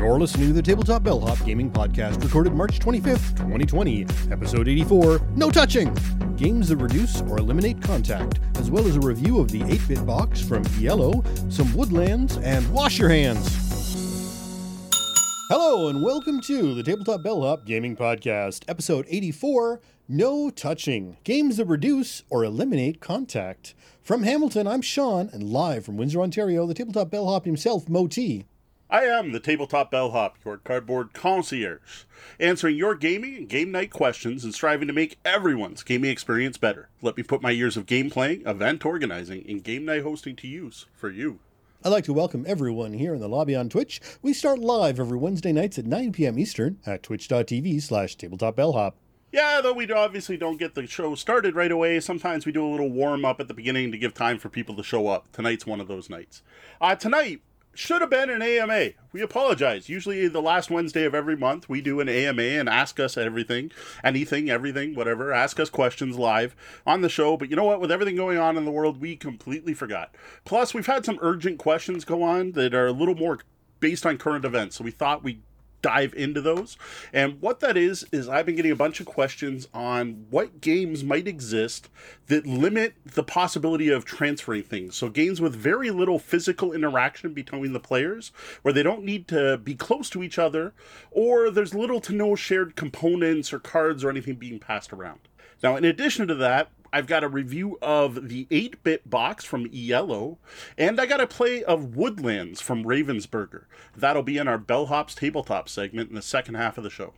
You're listening to the Tabletop Bellhop Gaming Podcast, recorded March 25th, 2020, episode 84 No Touching! Games that reduce or eliminate contact, as well as a review of the 8 bit box from Iello, some Woodlands, and Wash Your Hands! Hello, and welcome to the Tabletop Bellhop Gaming Podcast, episode 84 No Touching! Games that reduce or eliminate contact. From Hamilton, I'm Sean, and live from Windsor, Ontario, the Tabletop Bellhop himself, Moe T. I am the Tabletop Bellhop, your cardboard concierge, answering your gaming and game night questions and striving to make everyone's gaming experience better. Let me put my years of game playing, event organizing, and game night hosting to use for you. I'd like to welcome everyone here in the lobby on Twitch. We start live every Wednesday nights at 9 p.m. Eastern at twitch.tv slash tabletopbellhop. Yeah, though we obviously don't get the show started right away, sometimes we do a little warm up at the beginning to give time for people to show up. Tonight's one of those nights. Uh, tonight, should have been an AMA. We apologize. Usually, the last Wednesday of every month, we do an AMA and ask us everything, anything, everything, whatever. Ask us questions live on the show. But you know what? With everything going on in the world, we completely forgot. Plus, we've had some urgent questions go on that are a little more based on current events. So we thought we'd dive into those. And what that is, is I've been getting a bunch of questions on what games might exist that limit the possibility of transferring things. So, games with very little physical interaction between the players, where they don't need to be close to each other, or there's little to no shared components or cards or anything being passed around. Now, in addition to that, I've got a review of the 8 bit box from Iello, and I got a play of Woodlands from Ravensburger. That'll be in our Bellhops Tabletop segment in the second half of the show.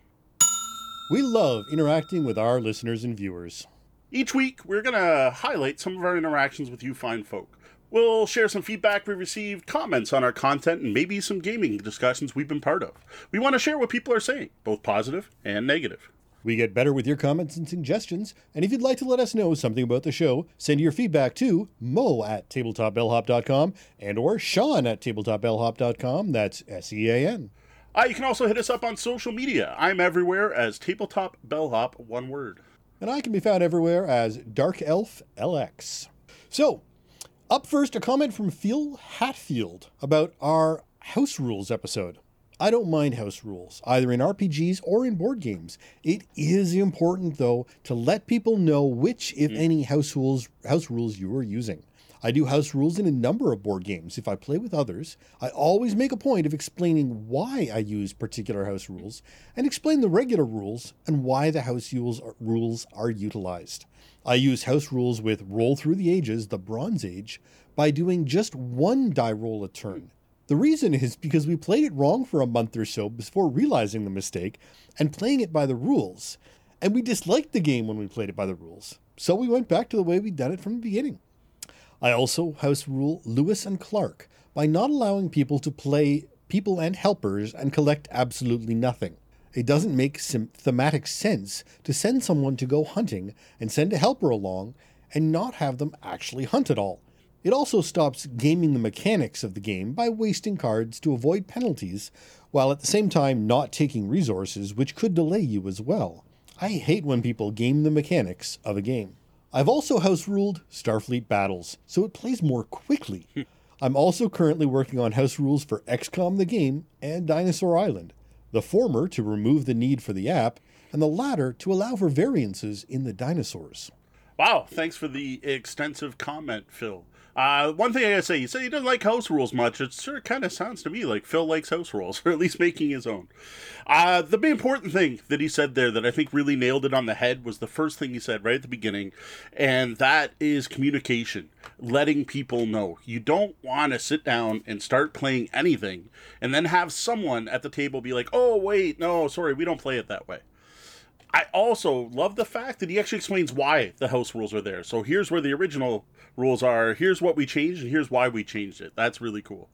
We love interacting with our listeners and viewers. Each week, we're going to highlight some of our interactions with you fine folk. We'll share some feedback we received, comments on our content, and maybe some gaming discussions we've been part of. We want to share what people are saying, both positive and negative. We get better with your comments and suggestions, and if you'd like to let us know something about the show, send your feedback to mo at tabletopbellhop.com and or sean at tabletopbellhop.com. That's S-E-A-N. Uh, you can also hit us up on social media. I'm everywhere as Tabletop Bellhop, one word. And I can be found everywhere as Dark Elf LX. So, up first, a comment from Phil Hatfield about our House Rules episode. I don't mind house rules, either in RPGs or in board games. It is important, though, to let people know which, if hmm. any, house rules house rules you are using. I do house rules in a number of board games. If I play with others, I always make a point of explaining why I use particular house rules and explain the regular rules and why the house rules are utilized. I use house rules with Roll Through the Ages, the Bronze Age, by doing just one die roll a turn. The reason is because we played it wrong for a month or so before realizing the mistake and playing it by the rules. And we disliked the game when we played it by the rules. So we went back to the way we'd done it from the beginning. I also house rule Lewis and Clark by not allowing people to play people and helpers and collect absolutely nothing. It doesn't make thematic sense to send someone to go hunting and send a helper along and not have them actually hunt at all. It also stops gaming the mechanics of the game by wasting cards to avoid penalties, while at the same time not taking resources which could delay you as well. I hate when people game the mechanics of a game. I've also house ruled Starfleet Battles, so it plays more quickly. I'm also currently working on house rules for XCOM the game and Dinosaur Island, the former to remove the need for the app, and the latter to allow for variances in the dinosaurs. Wow, thanks for the extensive comment, Phil. Uh, one thing I gotta say, you say he doesn't like house rules much. It of kind of sounds to me like Phil likes house rules, or at least making his own. Uh, the important thing that he said there that I think really nailed it on the head was the first thing he said right at the beginning, and that is communication, letting people know. You don't want to sit down and start playing anything and then have someone at the table be like, oh, wait, no, sorry, we don't play it that way. I also love the fact that he actually explains why the house rules are there. So here's where the original rules are. Here's what we changed, and here's why we changed it. That's really cool.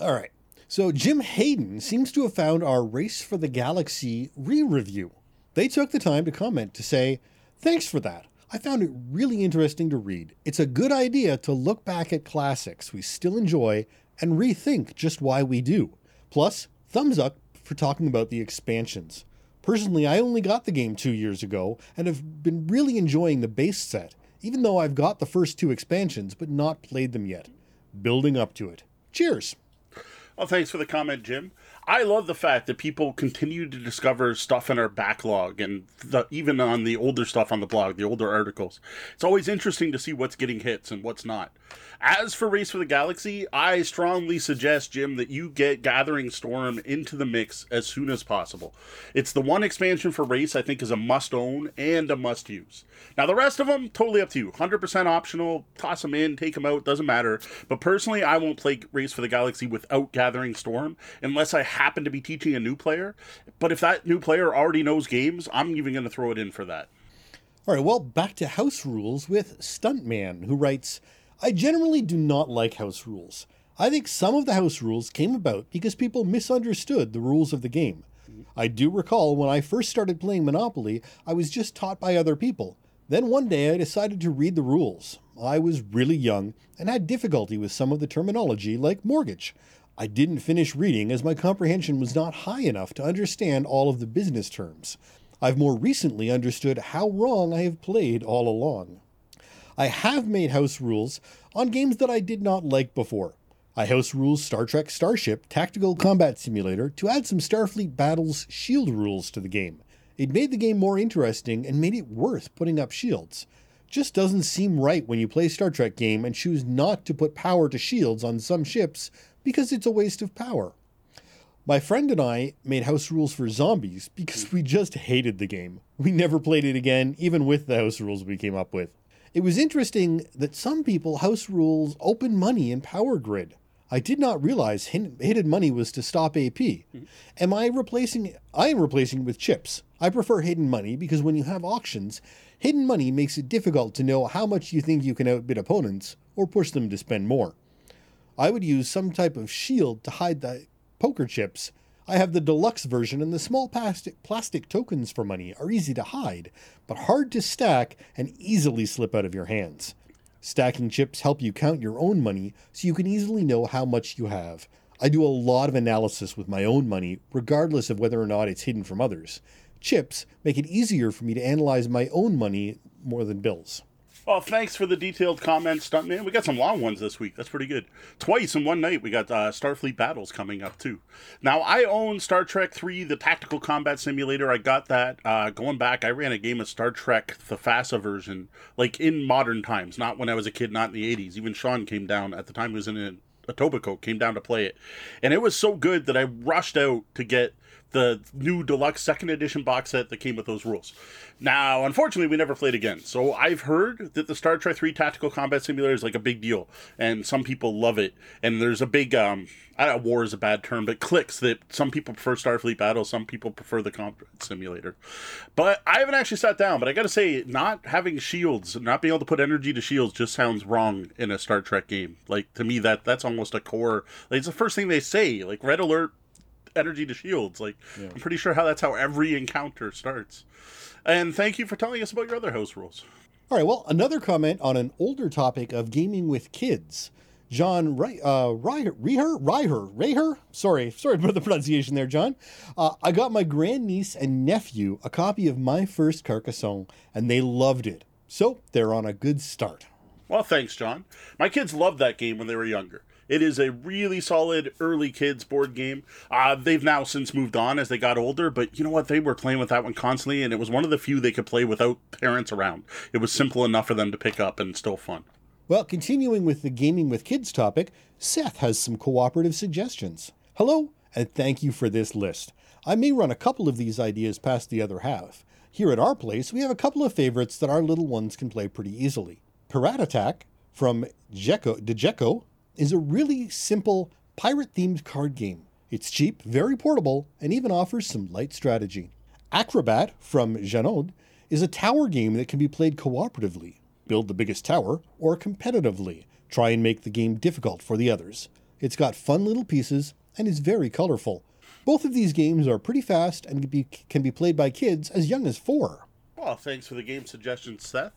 All right. So Jim Hayden seems to have found our Race for the Galaxy re review. They took the time to comment to say, Thanks for that. I found it really interesting to read. It's a good idea to look back at classics we still enjoy and rethink just why we do. Plus, thumbs up for talking about the expansions. Personally, I only got the game two years ago and have been really enjoying the base set, even though I've got the first two expansions but not played them yet. Building up to it. Cheers! Well, thanks for the comment, Jim. I love the fact that people continue to discover stuff in our backlog and the, even on the older stuff on the blog, the older articles. It's always interesting to see what's getting hits and what's not. As for Race for the Galaxy, I strongly suggest, Jim, that you get Gathering Storm into the mix as soon as possible. It's the one expansion for Race I think is a must own and a must use. Now, the rest of them, totally up to you. 100% optional. Toss them in, take them out, doesn't matter. But personally, I won't play Race for the Galaxy without Gathering Storm unless I happen to be teaching a new player. But if that new player already knows games, I'm even going to throw it in for that. All right, well, back to house rules with Stuntman, who writes I generally do not like house rules. I think some of the house rules came about because people misunderstood the rules of the game. I do recall when I first started playing Monopoly, I was just taught by other people. Then one day I decided to read the rules. I was really young and had difficulty with some of the terminology, like mortgage. I didn't finish reading as my comprehension was not high enough to understand all of the business terms. I've more recently understood how wrong I have played all along. I have made house rules on games that I did not like before. I house rules Star Trek Starship Tactical Combat Simulator to add some Starfleet Battles shield rules to the game. It made the game more interesting and made it worth putting up shields. Just doesn't seem right when you play Star Trek game and choose not to put power to shields on some ships because it's a waste of power. My friend and I made house rules for zombies because we just hated the game. We never played it again, even with the house rules we came up with. It was interesting that some people house rules open money in Power Grid. I did not realize hidden money was to stop AP. Mm-hmm. Am I replacing? I am replacing with chips. I prefer hidden money because when you have auctions, hidden money makes it difficult to know how much you think you can outbid opponents or push them to spend more. I would use some type of shield to hide the poker chips I have the deluxe version, and the small plastic, plastic tokens for money are easy to hide, but hard to stack and easily slip out of your hands. Stacking chips help you count your own money so you can easily know how much you have. I do a lot of analysis with my own money, regardless of whether or not it's hidden from others. Chips make it easier for me to analyze my own money more than bills. Well, thanks for the detailed comments, Stuntman. We got some long ones this week. That's pretty good. Twice in one night, we got uh, Starfleet battles coming up too. Now, I own Star Trek Three, the tactical combat simulator. I got that uh, going back. I ran a game of Star Trek, the FASA version, like in modern times, not when I was a kid, not in the '80s. Even Sean came down at the time. He was in a, Etobicoke, came down to play it, and it was so good that I rushed out to get the new deluxe second edition box set that came with those rules. Now, unfortunately, we never played again. So I've heard that the Star Trek 3 Tactical Combat Simulator is like a big deal, and some people love it. And there's a big, um, I don't war is a bad term, but clicks that some people prefer Starfleet Battle, some people prefer the combat simulator. But I haven't actually sat down, but I gotta say, not having shields, not being able to put energy to shields just sounds wrong in a Star Trek game. Like, to me, that that's almost a core, like, it's the first thing they say. Like, red alert, energy to shields. Like yeah. I'm pretty sure how that's how every encounter starts. And thank you for telling us about your other house rules. All right. Well, another comment on an older topic of gaming with kids. John Re- uh, Reiher, Reiher, Reiher. Sorry, sorry about the pronunciation there, John. Uh, I got my grandniece and nephew a copy of my first Carcassonne, and they loved it. So they're on a good start. Well, thanks, John. My kids loved that game when they were younger. It is a really solid early kids board game. Uh, they've now since moved on as they got older, but you know what? They were playing with that one constantly, and it was one of the few they could play without parents around. It was simple enough for them to pick up and still fun. Well, continuing with the gaming with kids topic, Seth has some cooperative suggestions. Hello, and thank you for this list. I may run a couple of these ideas past the other half. Here at our place, we have a couple of favorites that our little ones can play pretty easily. Pirate Attack from Jekko, Dejeko is a really simple pirate themed card game. It's cheap, very portable, and even offers some light strategy. Acrobat from Janod is a tower game that can be played cooperatively. Build the biggest tower, or competitively. Try and make the game difficult for the others. It's got fun little pieces and is very colorful. Both of these games are pretty fast and can be, can be played by kids as young as four. Well, thanks for the game suggestions, Seth.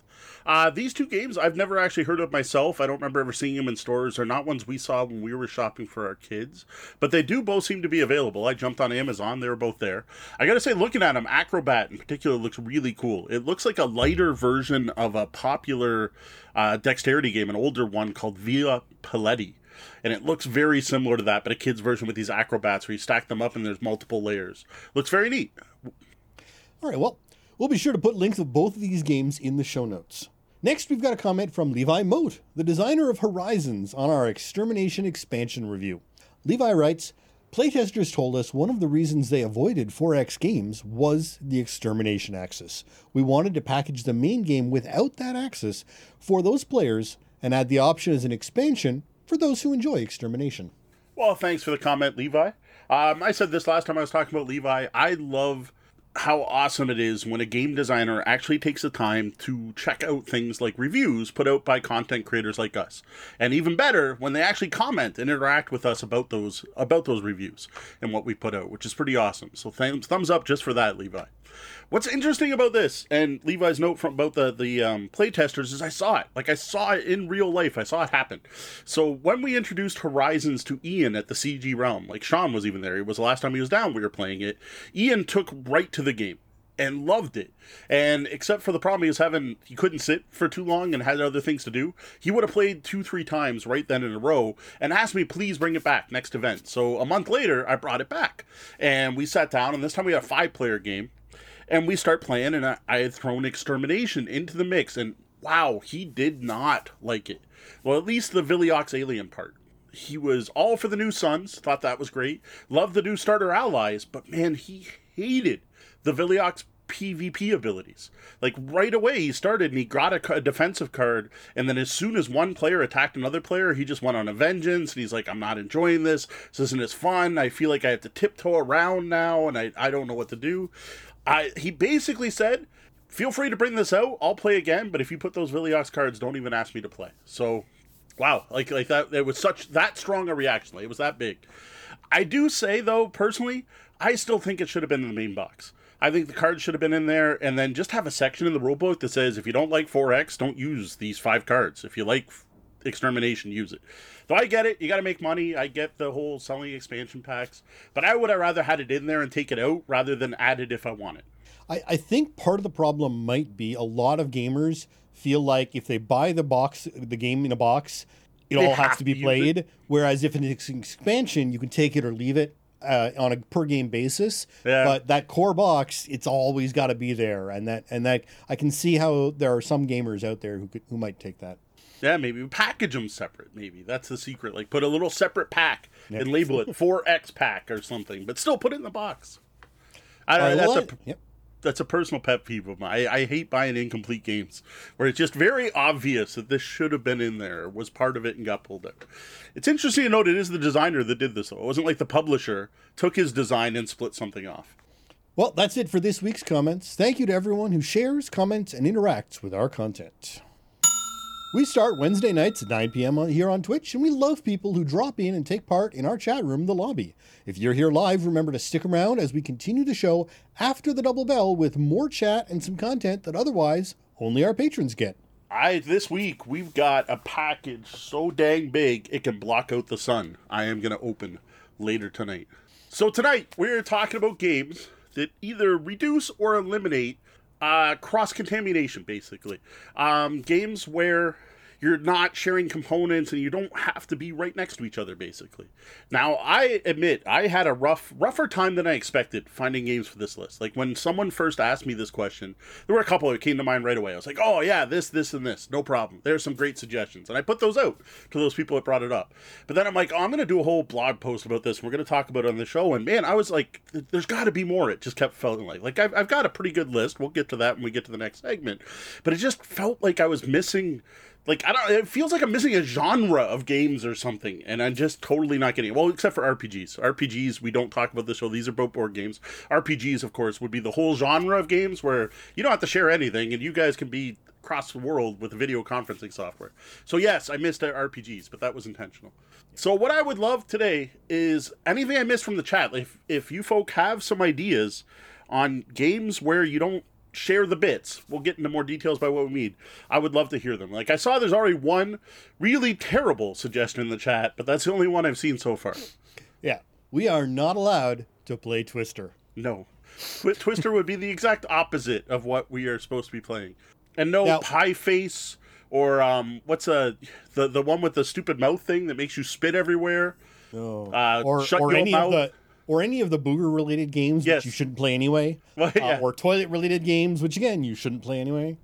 Uh, these two games I've never actually heard of myself. I don't remember ever seeing them in stores. They're not ones we saw when we were shopping for our kids, but they do both seem to be available. I jumped on Amazon; they were both there. I got to say, looking at them, Acrobat in particular looks really cool. It looks like a lighter version of a popular uh, dexterity game, an older one called Villa Paletti and it looks very similar to that, but a kid's version with these acrobats where you stack them up and there's multiple layers. Looks very neat. All right, well, we'll be sure to put links of both of these games in the show notes. Next, we've got a comment from Levi Mote, the designer of Horizons, on our Extermination expansion review. Levi writes, Playtesters told us one of the reasons they avoided 4X games was the extermination axis. We wanted to package the main game without that axis for those players and add the option as an expansion for those who enjoy extermination. Well, thanks for the comment, Levi. Um, I said this last time I was talking about Levi. I love how awesome it is when a game designer actually takes the time to check out things like reviews put out by content creators like us and even better when they actually comment and interact with us about those about those reviews and what we put out which is pretty awesome so th- thumbs up just for that levi What's interesting about this and Levi's note from about the the um, playtesters is I saw it. Like I saw it in real life. I saw it happen. So when we introduced Horizons to Ian at the CG Realm, like Sean was even there. It was the last time he was down. We were playing it. Ian took right to the game and loved it. And except for the problem he was having, he couldn't sit for too long and had other things to do. He would have played two, three times right then in a row and asked me, please bring it back next event. So a month later, I brought it back and we sat down. And this time we had a five player game and we start playing and I, I had thrown extermination into the mix and wow he did not like it well at least the Viliox alien part he was all for the new Suns thought that was great loved the new starter allies but man he hated the Viliox PvP abilities. Like right away, he started and he got a, a, defensive card, and then as soon as one player attacked another player, he just went on a vengeance. And he's like, "I'm not enjoying this. This isn't as fun. I feel like I have to tiptoe around now, and I I don't know what to do." I he basically said, "Feel free to bring this out. I'll play again, but if you put those Viliox cards, don't even ask me to play." So, wow, like like that. It was such that strong a reaction. Like, it was that big. I do say though, personally, I still think it should have been in the main box. I think the cards should have been in there, and then just have a section in the rulebook that says if you don't like 4X, don't use these five cards. If you like extermination, use it. Though I get it, you got to make money. I get the whole selling expansion packs, but I would have rather had it in there and take it out rather than add it if I want it. I, I think part of the problem might be a lot of gamers feel like if they buy the box, the game in a box, it they all has to be played. Whereas if it's an expansion, you can take it or leave it. Uh, on a per game basis, yeah. but that core box, it's always got to be there, and that and that I can see how there are some gamers out there who could, who might take that. Yeah, maybe package them separate. Maybe that's the secret. Like put a little separate pack yep. and label it 4X pack or something, but still put it in the box. I, right, that's well, a yep. That's a personal pet peeve of mine. I, I, hate buying incomplete games where it's just very obvious that this should have been in there, was part of it, and got pulled out. It's interesting to note it is the designer that did this. Though it wasn't like the publisher took his design and split something off. Well, that's it for this week's comments. Thank you to everyone who shares, comments, and interacts with our content. We start Wednesday nights at 9 p.m. Here on Twitch, and we love people who drop in and take part in our chat room, the lobby. If you're here live, remember to stick around as we continue the show after the double bell with more chat and some content that otherwise only our patrons get. I this week we've got a package so dang big it can block out the sun. I am to open later tonight. So tonight we're talking about games that either reduce or eliminate uh, cross contamination, basically. Um, games where you're not sharing components and you don't have to be right next to each other basically. Now i admit i had a rough rougher time than i expected finding games for this list. Like when someone first asked me this question there were a couple that came to mind right away. I was like oh yeah this this and this. No problem. There's some great suggestions. And i put those out to those people that brought it up. But then i'm like oh, i'm gonna do a whole blog post about this. And we're gonna talk about it on the show. And man i was like there's got to be more. It just kept feeling like like I've, I've got a pretty good list. We'll get to that when we get to the next segment. But it just felt like i was missing like I don't. It feels like I'm missing a genre of games or something, and I'm just totally not getting it. Well, except for RPGs. RPGs we don't talk about the show. These are both board games. RPGs, of course, would be the whole genre of games where you don't have to share anything, and you guys can be across the world with video conferencing software. So yes, I missed uh, RPGs, but that was intentional. So what I would love today is anything I missed from the chat. If if you folk have some ideas on games where you don't share the bits. We'll get into more details by what we mean. I would love to hear them. Like I saw there's already one really terrible suggestion in the chat, but that's the only one I've seen so far. Yeah. We are not allowed to play Twister. No. Twister would be the exact opposite of what we are supposed to be playing. And no now, pie face or um, what's a the the one with the stupid mouth thing that makes you spit everywhere. Oh. Uh, or shut or your any mouth. Or any of the booger related games Yes. which you shouldn't play anyway. Well, yeah. uh, or toilet related games, which again you shouldn't play anyway.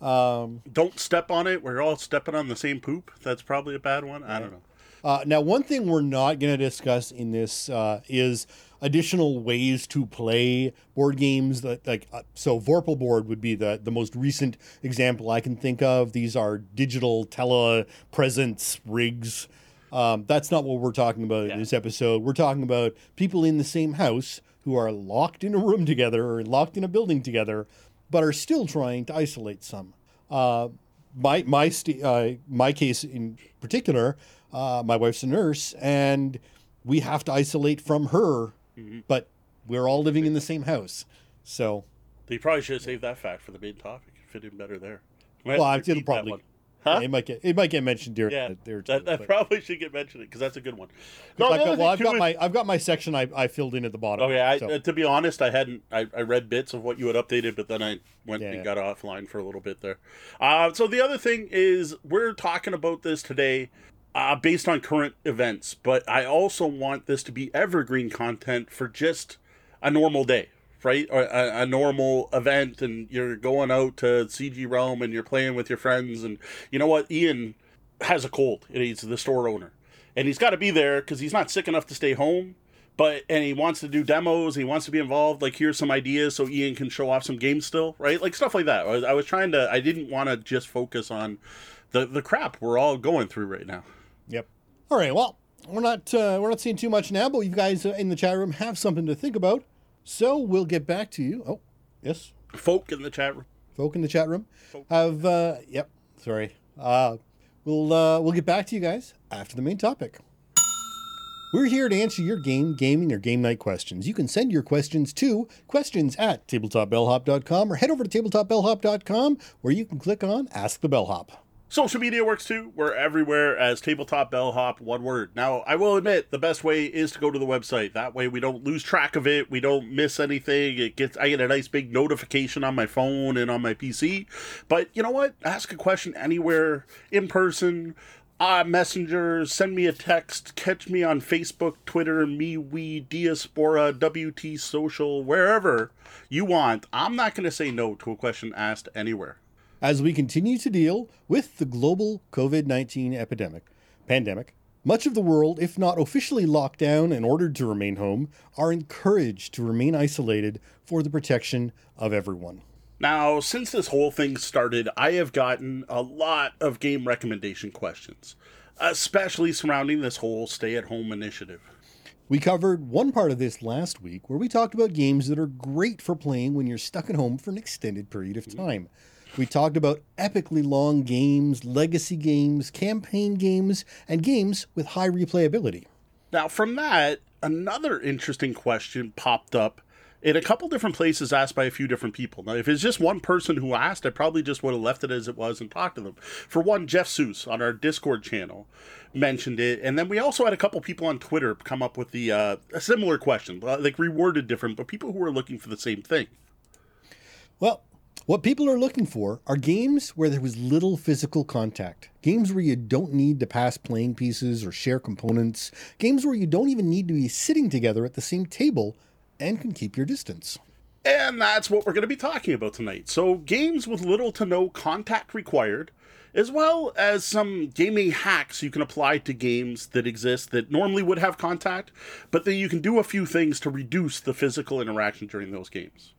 Um, Don't step on it. We're all stepping on the same poop. That's probably a bad one. I don't know. Uh, now, one thing we're not going to discuss in this uh, is additional ways to play board games. That like uh, so, Vorpal board would be the the most recent example I can think of. These are digital telepresence rigs. Um, that's not what we're talking about in this episode. We're talking about people in the same house who are locked in a room together or locked in a building together, but are still trying to isolate some. Uh, my my st- uh, my case in particular, uh, my wife's a nurse, and we have to isolate from her, but we're all living in the same house. So, They probably should have saved that fact for the main topic. Fit in better there. well, I- it'll that probably Huh? it might get it might get mentioned during Yeah, the, that, that but- probably should get mentioned because that's a good one. I've No, got, well, I've got my I've got my section I, I filled in at the bottom. Okay, I, so- uh, to be honest, I hadn't. I, I read bits of what you had updated, but then I went Yeah, and yeah. got offline for a little bit there. Uh, so the other thing is, we're talking about this today uh, based on current events, but I also want this to be evergreen content for just a normal day, right? Or a, a normal event, and you're going out to CG Realm and you're playing with your friends, and you know what? Ian has a cold, and he's the store owner, and he's got to be there because he's not sick enough to stay home but and he wants to do demos he wants to be involved like here's some ideas so ian can show off some games still right like stuff like that i was, I was trying to i didn't want to just focus on the the crap we're all going through right now Yep. All right. Well, we're not uh, we're not seeing too much now, but you guys in the chat room have something to think about. So we'll get back to you. Oh, yes, folk in the chat room folk in the chat room have. Uh, yep. Sorry. Uh, we'll uh, we'll get back to you guys after the main topic. We're here to answer your game, gaming, or game night questions. You can send your questions to questions at tabletopbellhop.com or head over to tabletopbellhop.com where you can click on Ask the Bellhop. Social media works too. We're everywhere as Tabletop Bellhop, one word. Now, I will admit the best way is to go to the website. That way, we don't lose track of it. We don't miss anything. It gets I get a nice big notification on my phone and on my PC. But you know what? Ask a question anywhere in person. Uh, messenger, send me a text, catch me on Facebook, Twitter, MeWe, Diaspora, WT Social, wherever you want. I'm not going to say no to a question asked anywhere. As we continue to deal with the global COVID 19 epidemic, pandemic, much of the world, if not officially locked down and ordered to remain home, are encouraged to remain isolated for the protection of everyone. Now, since this whole thing started, I have gotten a lot of game recommendation questions, especially surrounding this whole stay at home initiative. We covered one part of this last week where we talked about games that are great for playing when you're stuck at home for an extended period of mm-hmm. time. We talked about epically long games, legacy games, campaign games, and games with high replayability. Now, from that, another interesting question popped up in a couple different places asked by a few different people. Now, if it's just one person who asked, I probably just would have left it as it was and talked to them. For one, Jeff Seuss on our Discord channel mentioned it, and then we also had a couple people on Twitter come up with the uh, a similar question, like reworded different, but people who were looking for the same thing. Well, what people are looking for are games where there was little physical contact. Games where you don't need to pass playing pieces or share components. Games where you don't even need to be sitting together at the same table and can keep your distance. And that's what we're going to be talking about tonight. So, games with little to no contact required, as well as some gaming hacks you can apply to games that exist that normally would have contact, but then you can do a few things to reduce the physical interaction during those games.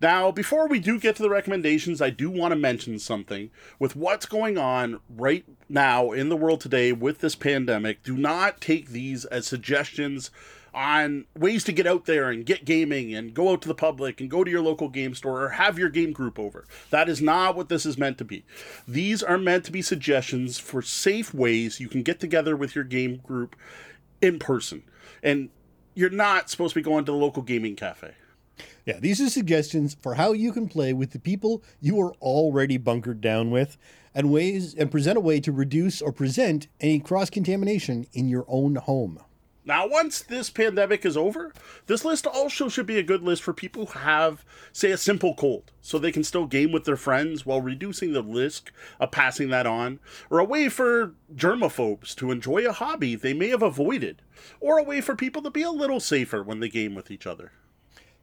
Now, before we do get to the recommendations, I do want to mention something. With what's going on right now in the world today with this pandemic, do not take these as suggestions on ways to get out there and get gaming and go out to the public and go to your local game store or have your game group over. That is not what this is meant to be. These are meant to be suggestions for safe ways you can get together with your game group in person. And you're not supposed to be going to the local gaming cafe. Yeah, these are suggestions for how you can play with the people you are already bunkered down with and ways and present a way to reduce or present any cross contamination in your own home. Now, once this pandemic is over, this list also should be a good list for people who have, say, a simple cold, so they can still game with their friends while reducing the risk of passing that on, or a way for germaphobes to enjoy a hobby they may have avoided, or a way for people to be a little safer when they game with each other.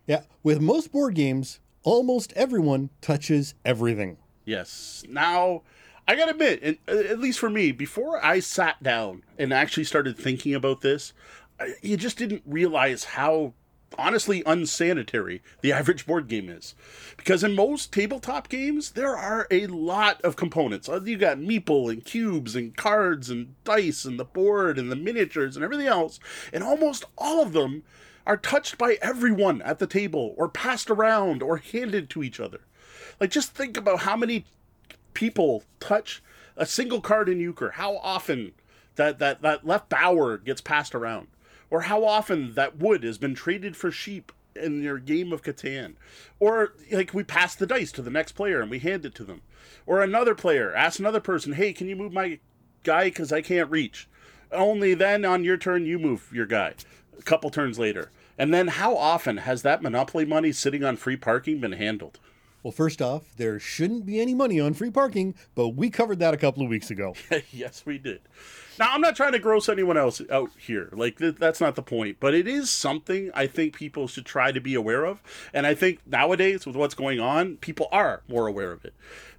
Yeah, with most board games, almost everyone touches everything. Yes. Now, I gotta admit, uh, at least for me, before I sat down and actually started thinking about this, I, you just didn't realize how honestly unsanitary the average board game is. Because in most tabletop games, there are a lot of components. Uh, You got meeple and cubes and cards and dice and the board and the miniatures and everything else, and almost all of them are touched by everyone at the table or passed around or handed to each other. Like just think about how many people touch a single card in euchre, how often that, that, that left bower gets passed around, or how often that wood has been traded for sheep in your game of Catan, or like we pass the dice to the next player and we hand it to them, or another player asks another person, "Hey, can you move my guy because I can't reach?" Only then on your turn you move your guy. A couple turns later. And then how often has that monopoly money sitting on free parking been handled? Well, first off, there shouldn't be any money on free parking, but we covered that a couple of weeks ago. yes, we did. Now, I'm not trying to gross anyone else out here. Like, th- that's not the point. But it is something I think people should try to be aware of. And I think nowadays, with what's going on, people are more aware of it.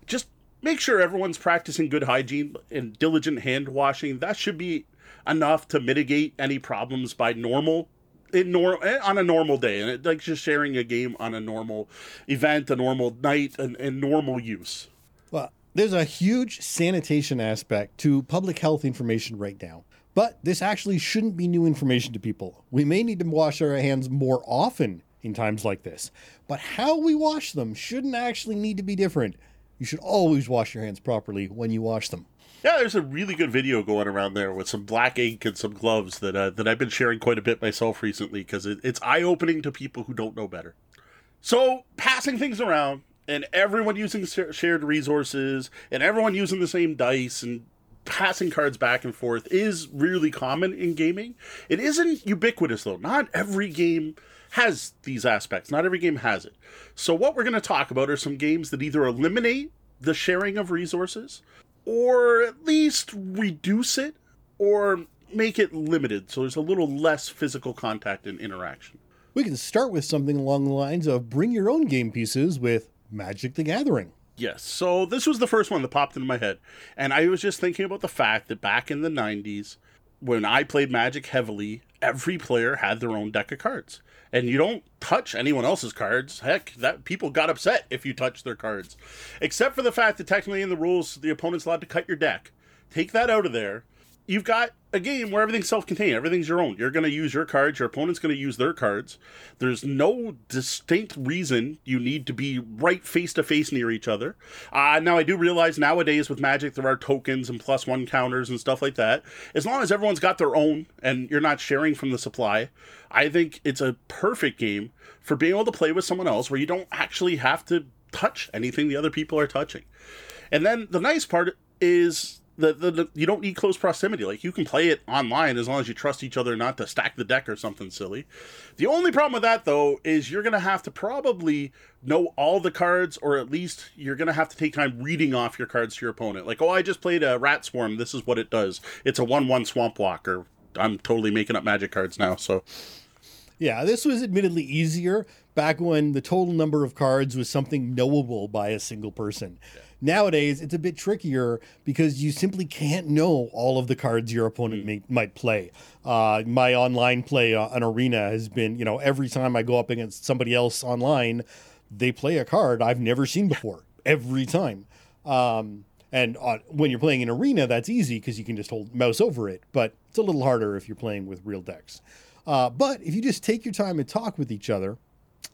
Just make sure everyone's practicing good hygiene and diligent hand washing. That should be enough to mitigate any problems by normal in nor- eh, on a normal day and it, like just sharing a game on a normal event a normal night and, and normal use Well, there's a huge sanitation aspect to public health information right now. But this actually shouldn't be new information to people. We may need to wash our hands more often in times like this. But how we wash them shouldn't actually need to be different. You should always wash your hands properly when you wash them. Yeah, there's a really good video going around there with some black ink and some gloves that uh, that I've been sharing quite a bit myself recently because it, it's eye opening to people who don't know better. So passing things around and everyone using shared resources and everyone using the same dice and passing cards back and forth is really common in gaming. It isn't ubiquitous though. Not every game has these aspects. Not every game has it. So what we're going to talk about are some games that either eliminate the sharing of resources or at least reduce it or make it limited so there's a little less physical contact and interaction. We can start with something along the lines of bring your own game pieces with Magic the Gathering. Yes. So this was the first one that popped into my head. And I was just thinking about the fact that back in the 90s, when I played Magic heavily, every player had their own deck of cards. And you don't touch anyone else's cards. Heck, that people got upset if you touched their cards. Except for the fact that technically in the rules the opponent's allowed to cut your deck. Take that out of there. You've got a game where everything's self-contained. Everything's your own. You're going to use your cards. Your opponent's going to use their cards. There's no distinct reason you need to be right face to face near each other. Uh, now I do realize nowadays with Magic there are tokens and plus one counters and stuff like that. As long as everyone's got their own and you're not sharing from the supply, I think it's a perfect game for being able to play with someone else where you don't actually have to touch anything the other people are touching. And then the nice part is the, the, the you don't need close proximity. Like you can play it online as long as you trust each other not to stack the deck or something silly. The only problem with that though is you're gonna have to probably know all the cards, or at least you're gonna have to take time reading off your cards to your opponent. Like, oh, I just played a Rat Swarm. This is what it does. It's a one-one Swamp Walker. I'm totally making up Magic cards now. So Yeah, this was admittedly easier back when the total number of cards was something knowable by a single person. Nowadays, it's a bit trickier because you simply can't know all of the cards your opponent may, might play. Uh, my online play uh, on Arena has been, you know, every time I go up against somebody else online, they play a card I've never seen before. Every time. Um, and uh, when you're playing in Arena, that's easy because you can just hold mouse over it. But it's a little harder if you're playing with real decks. Uh, but if you just take your time and talk with each other,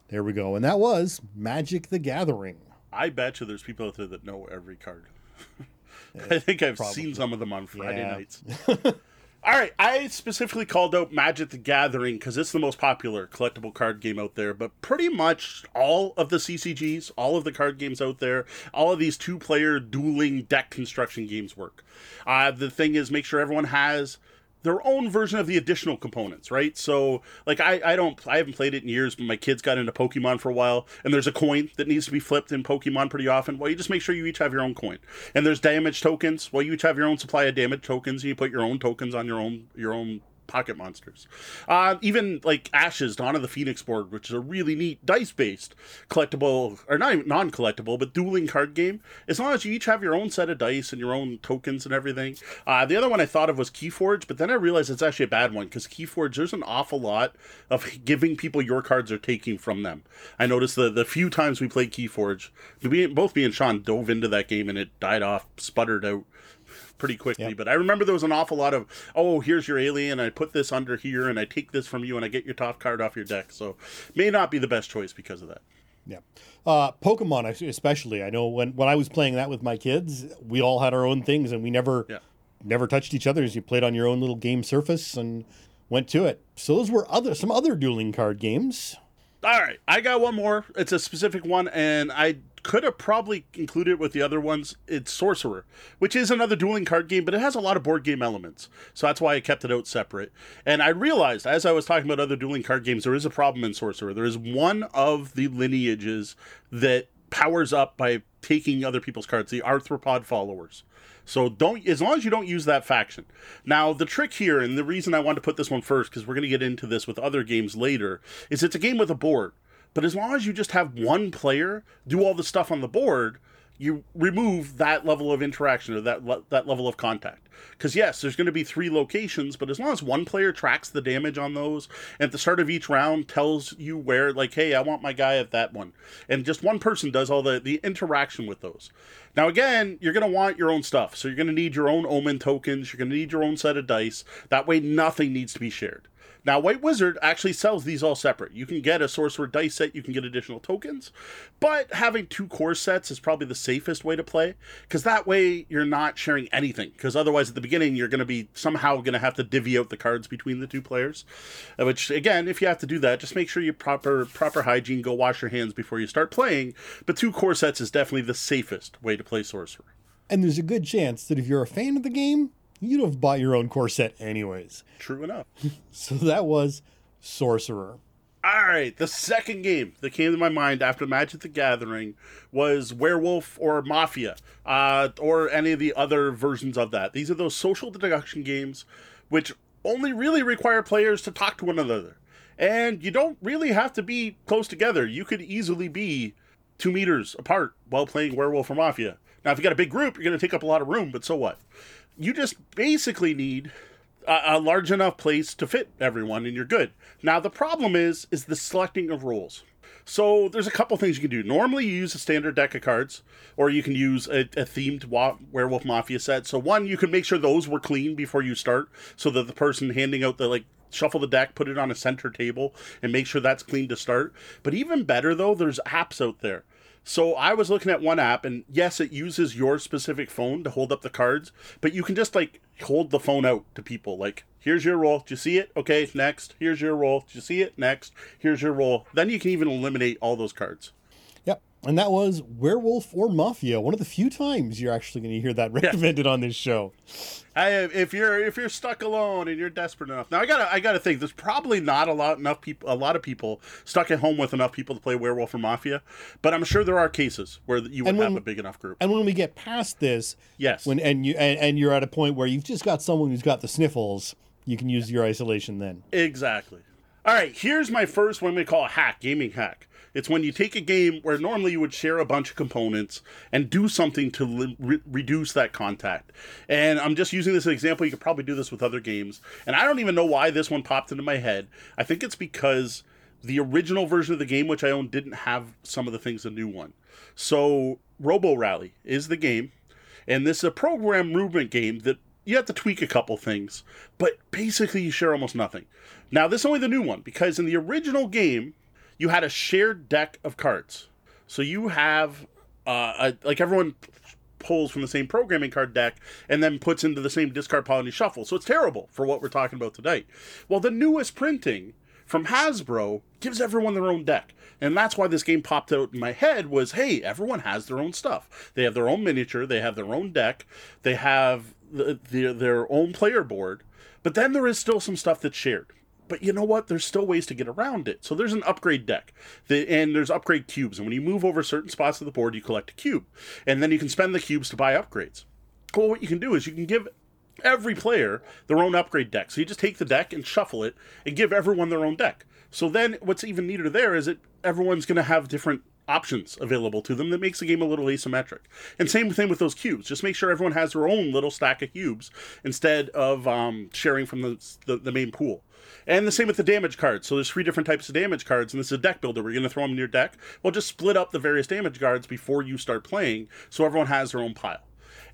there we go. And that was Magic the Gathering. I bet you there's people out there that know every card. I think I've probably. seen some of them on Friday Yeah. nights. All right, I specifically called out Magic the Gathering because it's the most popular collectible card game out there. But pretty much all of the CCGs, all of the card games out there, all of these two-player dueling deck construction games work. Uh, the thing is, make sure everyone has their own version of the additional components, right? So, like, I, I don't, I haven't played it in years, but my kids got into Pokemon for a while, and there's a coin that needs to be flipped in Pokemon pretty often. Well, you just make sure you each have your own coin, and there's damage tokens. Well, you each have your own supply of damage tokens, and you put your own tokens on your own your own pocket monsters. Uh, even like Ashes, Dawn of the Phoenixborn, which is a really neat dice based collectible, or not even non collectible, but dueling card game. As long as you each have your own set of dice and your own tokens and everything. Uh, the other one I thought of was Keyforge, but then I realized it's actually a bad one because Keyforge, there's an awful lot of giving people your cards or taking from them. I noticed the, the few times we played Keyforge, we, both me and Sean dove into that game and it died off, sputtered out pretty quickly. Yep. But I remember there was an awful lot of, oh, here's your alien, I put this under here, and I take this from you, and I get your top card off your deck. So may not be the best choice because of that. Yeah. Uh, Pokemon, especially. I know when, when I was playing that with my kids, we all had our own things, and we never yeah. never touched each other's. You played on your own little game surface and went to it. So those were other some other dueling card games. All right, I got one more. It's a specific one, and I could have probably included it with the other ones. It's Sorcerer, which is another dueling card game, but it has a lot of board game elements. So that's why I kept it out separate. And I realized as I was talking about other dueling card games, there is a problem in Sorcerer. There is one of the lineages that powers up by taking other people's cards, the arthropod followers. So don't as long as you don't use that faction. Now the trick here, and the reason I wanted to put this one first, because we're going to get into this with other games later, is it's a game with a board. But as long as you just have one player do all the stuff on the board, you remove that level of interaction or that that level of contact. Because yes, there's going to be three locations, but as long as one player tracks the damage on those, and at the start of each round tells you where, like, hey, I want my guy at that one, and just one person does all the the interaction with those. Now again, you're going to want your own stuff, so you're going to need your own omen tokens. You're going to need your own set of dice. That way, nothing needs to be shared. Now, White Wizard actually sells these all separate. You can get a Sorcerer dice set, you can get additional tokens, but having two core sets is probably the safest way to play because that way you're not sharing anything. Because otherwise, at the beginning, you're going to be somehow going to have to divvy out the cards between the two players. Uh, which, again, if you have to do that, just make sure you proper proper hygiene. Go wash your hands before you start playing. But two core sets is definitely the safest way to play Sorcerer. And there's a good chance that if you're a fan of the game, you'd have bought your own corset anyways. True enough. so that was Sorcerer. All right, the second game that came to my mind after Magic the Gathering was Werewolf or Mafia, uh, or any of the other versions of that. These are those social deduction games which only really require players to talk to one another. And you don't really have to be close together. You could easily be two meters apart while playing Werewolf or Mafia. Now, if you got a big group, you're going to take up a lot of room, but so what? You just basically need a, a, large enough place to fit everyone and you're good. Now the problem is is the selecting of roles. So there's a couple things you can do. Normally you use a standard deck of cards or you can use a, a themed wa- werewolf mafia set. So one you can make sure those were clean before you start so that the person handing out the like shuffle the deck, put it on a center table, and make sure that's clean to start. But even better though, there's apps out there. So I was looking at one app, and yes, it uses your specific phone to hold up the cards, but you can just like hold the phone out to people. Like, here's your role. Do you see it? Okay, next. Here's your role. Do you see it? Next. Here's your role. Then you can even eliminate all those cards. And that was Werewolf or Mafia. One of the few times you're actually going to hear that recommended yeah. on this show. I, if you're if you're stuck alone and you're desperate enough, now I gotta I gotta think. There's probably not a lot enough people, a lot of people stuck at home with enough people to play Werewolf or Mafia, but I'm sure there are cases where you would when, have a big enough group. And when we get past this, yes, when and you and, and you're at a point where you've just got someone who's got the sniffles, you can use your isolation then. Exactly. All right, here's my first one we call a hack, gaming hack. It's when you take a game where normally you would share a bunch of components and do something to re- reduce that contact. And I'm just using this as an example. You could probably do this with other games. And I don't even know why this one popped into my head. I think it's because the original version of the game, which I own, didn't have some of the things the new one. So Robo Rally is the game. And this is a program movement game that you have to tweak a couple things, but basically you share almost nothing. Now, this is only the new one because in the original game, you had a shared deck of cards. So you have uh, a, like everyone pulls from the same programming card deck and then puts into the same discard pile and you shuffle. So it's terrible for what we're talking about tonight. Well, the newest printing from Hasbro gives everyone their own deck. And that's why this game popped out in my head was, hey, everyone has their own stuff. They have their own miniature, they have their own deck, they have the, the, their own player board, But then there is still some stuff that's shared. But you know what? There's still ways to get around it. So there's an upgrade deck, and there's upgrade cubes. And when you move over certain spots of the board, you collect a cube, and then you can spend the cubes to buy upgrades. Well, what you can do is you can give every player their own upgrade deck. So you just take the deck and shuffle it, and give everyone their own deck. So then, what's even neater there is that everyone's going to have different options available to them that makes the game a little asymmetric. And same thing with those cubes. Just make sure everyone has their own little stack of cubes instead of um, sharing from the, the, the main pool. And the same with the damage cards. So there's three different types of damage cards, and this is a deck builder. We're going to throw them in your deck. Well, just split up the various damage cards before you start playing, so everyone has their own pile.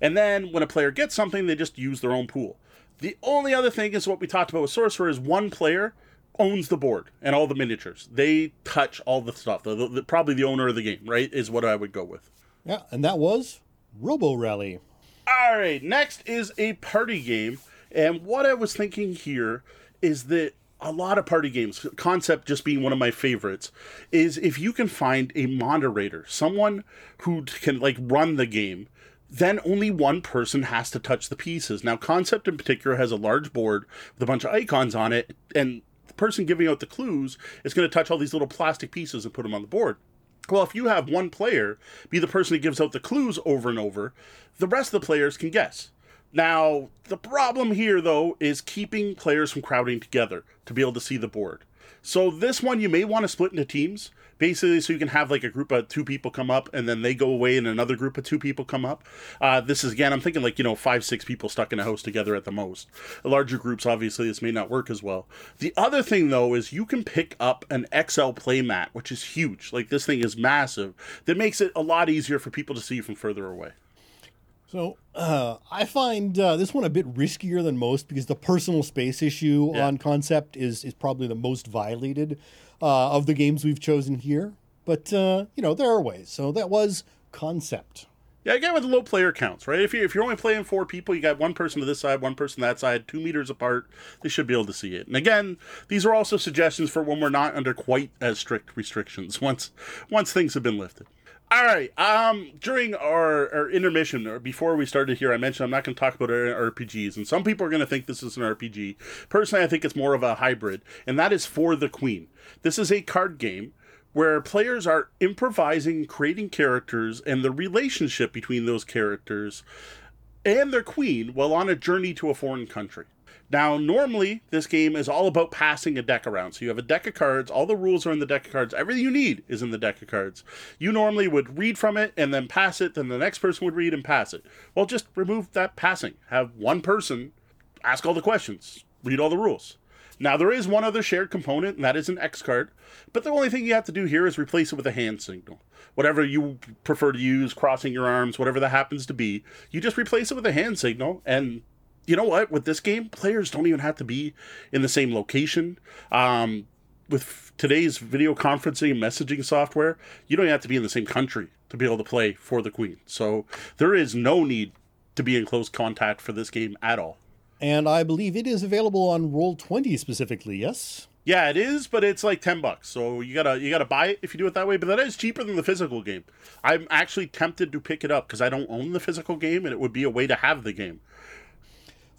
And then when a player gets something, they just use their own pool. The only other thing is what we talked about with Sorcerer is one player owns the board and all the miniatures. They touch all the stuff. The, the, the, probably the owner of the game, right? Is what I would go with. Yeah, and that was Robo Rally. All right, next is a party game. And what I was thinking here is that a lot of party games, concept just being one of my favorites, is if you can find a moderator, someone who can like run the game, then only one person has to touch the pieces. Now, concept in particular has a large board with a bunch of icons on it, and person giving out the clues is going to touch all these little plastic pieces and put them on the board. Well, if you have one player be the person who gives out the clues over and over, the rest of the players can guess. Now, the problem here, though, is keeping players from crowding together to be able to see the board. So, this one you may want to split into teams basically so you can have like a group of two people come up and then they go away and another group of two people come up. Uh, this is again i'm thinking like you know five six people stuck in a house together at the most. Larger groups obviously this may not work as well. The other thing though is you can pick up an xl playmat which is huge. Like this thing is massive. That makes it a lot easier for people to see from further away so uh, I find uh, this one a bit riskier than most because the personal space issue yeah. on concept is is probably the most violated uh, of the games we've chosen here. But, uh, you know, there are ways. So that was concept. Yeah, again with low player counts, right? If you if you're only playing four people, you got one person to this side, one person that side, two meters apart. They should be able to see it. And again, these are also suggestions for when we're not under quite as strict restrictions. Once once things have been lifted. All right. Um, during our, our intermission or before we started here, I mentioned I'm not going to talk about RPGs, and some people are going to think this is an RPG. Personally, I think it's more of a hybrid, and that is For the Queen. This is a card game where players are improvising, creating characters, and the relationship between those characters and their queen while on a journey to a foreign country. Now, normally, this game is all about passing a deck around. So you have a deck of cards, all the rules are in the deck of cards, everything you need is in the deck of cards. You normally would read from it and then pass it, then the next person would read and pass it. Well, just remove that passing. Have one person ask all the questions, read all the rules. Now, there is one other shared component, and that is an X card, but the only thing you have to do here is replace it with a hand signal. Whatever you prefer to use, crossing your arms, whatever that happens to be, you just replace it with a hand signal, and you know what? With this game, players don't even have to be in the same location. Um, with today's video conferencing and messaging software, you don't have to be in the same country to be able to play for the Queen. So there is no need to be in close contact for this game at all. And I believe it is available on Roll Twenty specifically. Yes. Yeah, it is, but it's like ten bucks. So you gotta you gotta buy it if you do it that way. But that is cheaper than the physical game. I'm actually tempted to pick it up because I don't own the physical game, and it would be a way to have the game.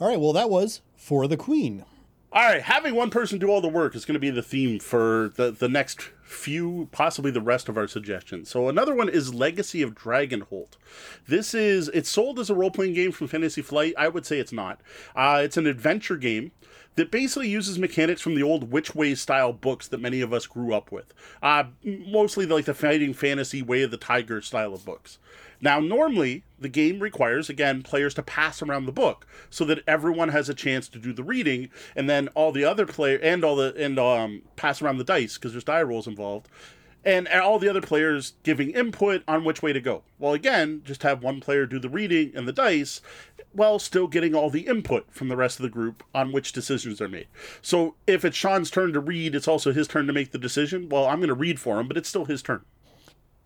All right, well, that was For the Queen. All right, having one person do all the work is going to be the theme for the, the next few, possibly the rest of our suggestions. So another one is Legacy of Dragonholt. This is it's sold as a role playing game from Fantasy Flight. I would say it's not. Uh, it's an adventure game that basically uses mechanics from the old Which Way style books that many of us grew up with. Uh, mostly like the fighting fantasy Way of the Tiger style of books. Now, normally, the game requires, again, players to pass around the book so that everyone has a chance to do the reading, and then all the other player and all the and um, pass around the dice because there's die rolls involved, and all the other players giving input on which way to go. Well, again, just have one player do the reading and the dice, while still getting all the input from the rest of the group on which decisions are made. So if it's Sean's turn to read, it's also his turn to make the decision. Well, I'm going to read for him, but it's still his turn.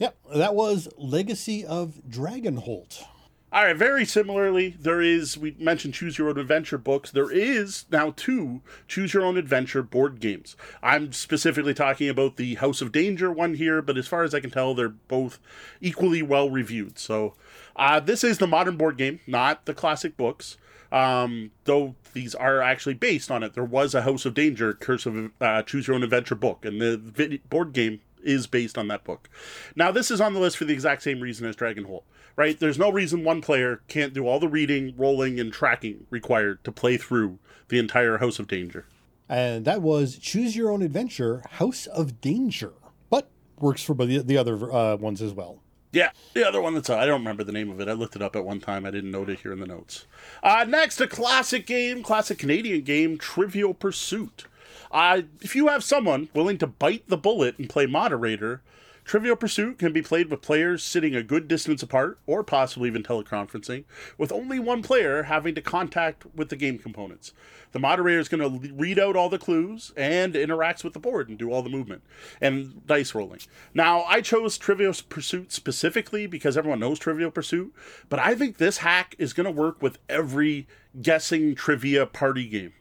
Yep, that was Legacy of Dragonholt. All right, very similarly, there is, we mentioned Choose Your Own Adventure books. There is now two Choose Your Own Adventure board games. I'm specifically talking about the House of Danger one here, but as far as I can tell, they're both equally well reviewed. So, uh, this is the modern board game, not the classic books. Um, though these are actually based on it. There was a House of Danger, Curse of uh, Choose Your Own Adventure book, and the board game is based on that book. Now, this is on the list for the exact same reason as Dragonholt, right? There's no reason one player can't do all the reading, rolling, and tracking required to play through the entire House of Danger. And that was Choose Your Own Adventure House of Danger, but works for the, the other uh, ones as well. Yeah, the other one that's uh, I don't remember the name of it. I looked it up at one time. I didn't note it here in the notes. Uh, next, a classic game, classic Canadian game, Trivial Pursuit. Uh, if you have someone willing to bite the bullet and play moderator, Trivial Pursuit can be played with players sitting a good distance apart, or possibly even teleconferencing, with only one player having to contact with the game components. The moderator is going to read out all the clues and interacts with the board and do all the movement and dice rolling. Now, I chose Trivial Pursuit specifically because everyone knows Trivial Pursuit, but I think this hack is going to work with every guessing trivia party game.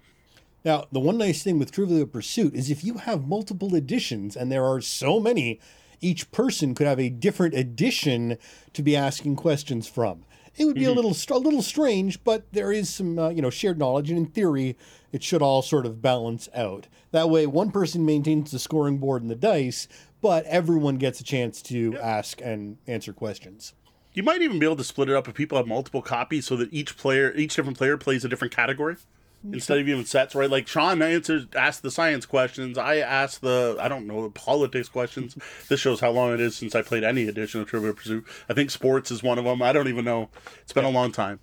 Now, the one nice thing with Trivial Pursuit is if you have multiple editions, and there are so many, each person could have a different edition to be asking questions from. It would be mm-hmm. a little a little strange, but there is some uh, you know shared knowledge, and in theory, it should all sort of balance out. That way, one person maintains the scoring board and the dice, but everyone gets a chance to yep. ask and answer questions. You might even be able to split it up if people have multiple copies, so that each player, each different player, plays a different category instead of even sets, right? Like Sean answers, asked the science questions. I asked the, I don't know, the politics questions. this shows how long it is since I played any edition of Trivial Pursuit. I think sports is one of them. I don't even know. It's been a long time.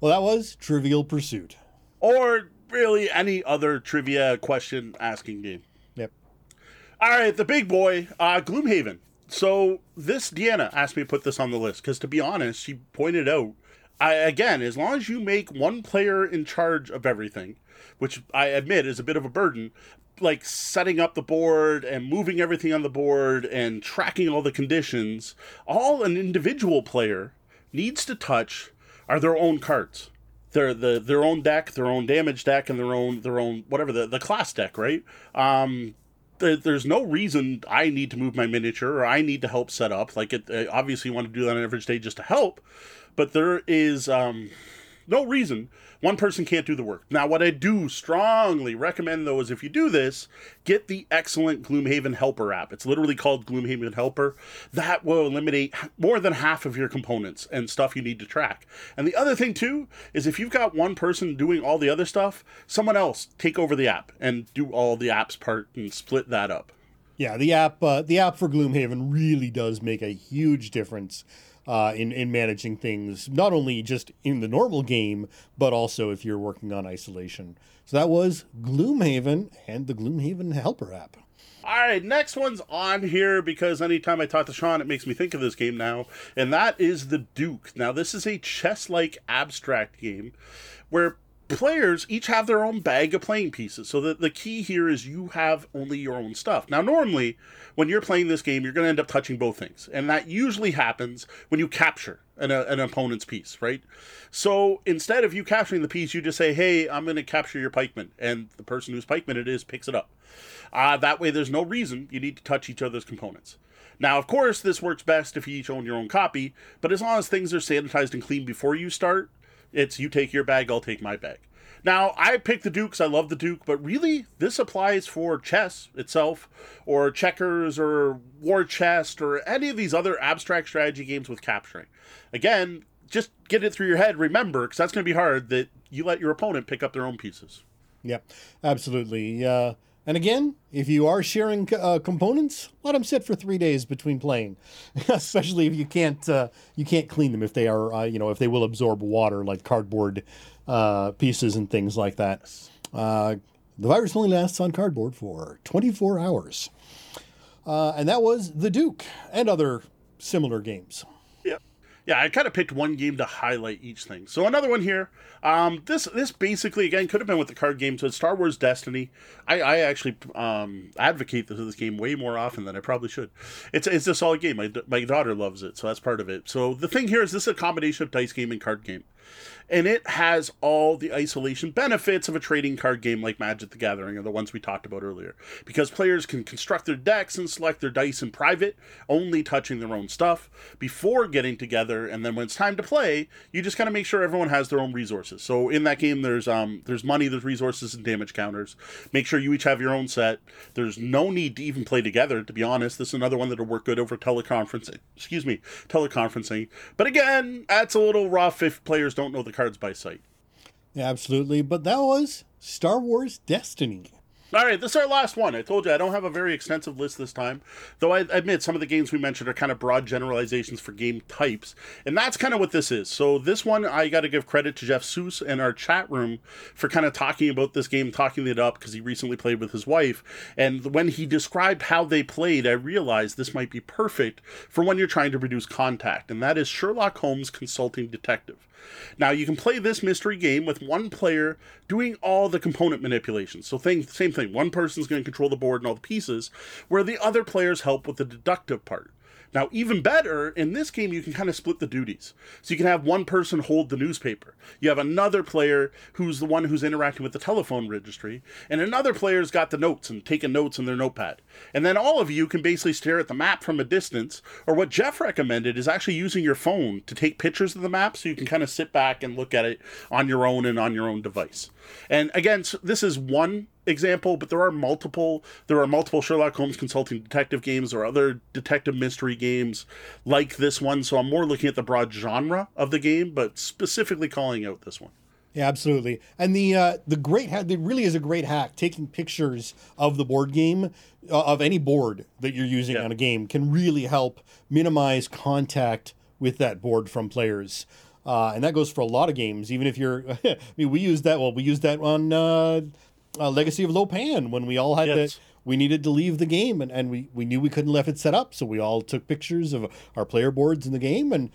Well, that was Trivial Pursuit. Or really any other trivia question asking game. Yep. All right, the big boy, uh, Gloomhaven. So this Deanna asked me to put this on the list because, to be honest, she pointed out I, again, as long as you make one player in charge of everything, which I admit is a bit of a burden, like setting up the board and moving everything on the board and tracking all the conditions, all an individual player needs to touch are their own cards. Their the their own deck, their own damage deck, and their own their own whatever the, the class deck, right? Um, there's no reason I need to move my miniature or I need to help set up. Like, it, I obviously want to do that on average day just to help, but there is um, no reason one person can't do the work. Now, what I do strongly recommend though is if you do this, get the excellent Gloomhaven Helper app. It's literally called Gloomhaven Helper. That will eliminate more than half of your components and stuff you need to track. And the other thing too is if you've got one person doing all the other stuff, someone else take over the app and do all the apps part and split that up. Yeah, the app uh, the app for Gloomhaven really does make a huge difference uh, in in managing things, not only just in the normal game, but also if you're working on isolation. So that was Gloomhaven and the Gloomhaven Helper app. All right, next one's on here because anytime I talk to Sean, it makes me think of this game now, and that is the Duke. Now, this is a chess like abstract game where players each have their own bag of playing pieces. So the, the key here is you have only your own stuff. Now, normally, when you're playing this game, you're going to end up touching both things. And that usually happens when you capture an, an opponent's piece, right? So instead of you capturing the piece, you just say, hey, I'm going to capture your pikeman. And the person whose pikeman it is picks it up. Uh, that way, there's no reason you need to touch each other's components. Now, of course, this works best if you each own your own copy, but as long as things are sanitized and clean before you start, it's you take your bag, I'll take my bag. Now, I picked the Dukes. I love the Duke, but really, this applies for chess itself, or checkers, or war chest, or any of these other abstract strategy games with capturing. Again, just get it through your head. Remember, because that's going to be hard, that you let your opponent pick up their own pieces. Yep, absolutely. Uh, and again, if you are sharing uh, components, let them sit for three days between playing, especially if you can't uh, you can't clean them if they are uh, you know if they will absorb water like cardboard uh, pieces and things like that. Uh, the virus only lasts on cardboard for 24 hours, uh, and that was the Duke and other similar games yeah, I kind of picked one game to highlight each thing. So another one here. Um, this this basically again could have been with the card game. So it's Star Wars Destiny. I, I actually um, advocate this, this game way more often than I probably should. It's it's a solid game. My my daughter loves it, so that's part of it. So the thing here is this is a combination of dice game and card game. And it has all the isolation benefits of a trading card game like Magic the Gathering, or the ones we talked about earlier. Because players can construct their decks and select their dice in private, only touching their own stuff, before getting together, and then when it's time to play, you just kind of make sure everyone has their own resources. So in that game, there's um there's money, there's resources, and damage counters. Make sure you each have your own set. There's no need to even play together, to be honest. This is another one that'll work good over teleconferencing. Excuse me, teleconferencing. But again, that's a little rough if players don't know the cards by sight. Absolutely. But that was Star Wars Destiny. All right, this is our last one. I told you I don't have a very extensive list this time, though I admit some of the games we mentioned are kind of broad generalizations for game types, and that's kind of what this is. So this one, I got to give credit to Jeff Seuss and our chat room for kind of talking about this game, talking it up because he recently played with his wife, and when he described how they played, I realized this might be perfect for when you're trying to produce contact, and that is Sherlock Holmes Consulting Detective. Now you can play this mystery game with one player doing all the component manipulations. So thing, same thing, one person's going to control the board and all the pieces, where the other players help with the deductive part. Now, even better, in this game, you can kind of split the duties. So you can have one person hold the newspaper. You have another player who's the one who's interacting with the telephone registry, and another player's got the notes and taking notes in their notepad. And then all of you can basically stare at the map from a distance, or what Jeff recommended is actually using your phone to take pictures of the map so you can kind of sit back and look at it on your own and on your own device. And again, this is one example, but there are multiple. There are multiple Sherlock Holmes consulting detective games or other detective mystery games like this one. So I'm more looking at the broad genre of the game, but specifically calling out this one. Yeah, absolutely. And the uh, the great hack, it really is a great hack. Taking pictures of the board game, uh, of any board that you're using yeah. on a game, can really help minimize contact with that board from players. Uh, and that goes for a lot of games. Even if you're, I mean, we use that. Well, we use that on uh, Legacy of Lopan when we all had yes. to we needed to leave the game and, and we, we knew we couldn't left it set up so we all took pictures of our player boards in the game and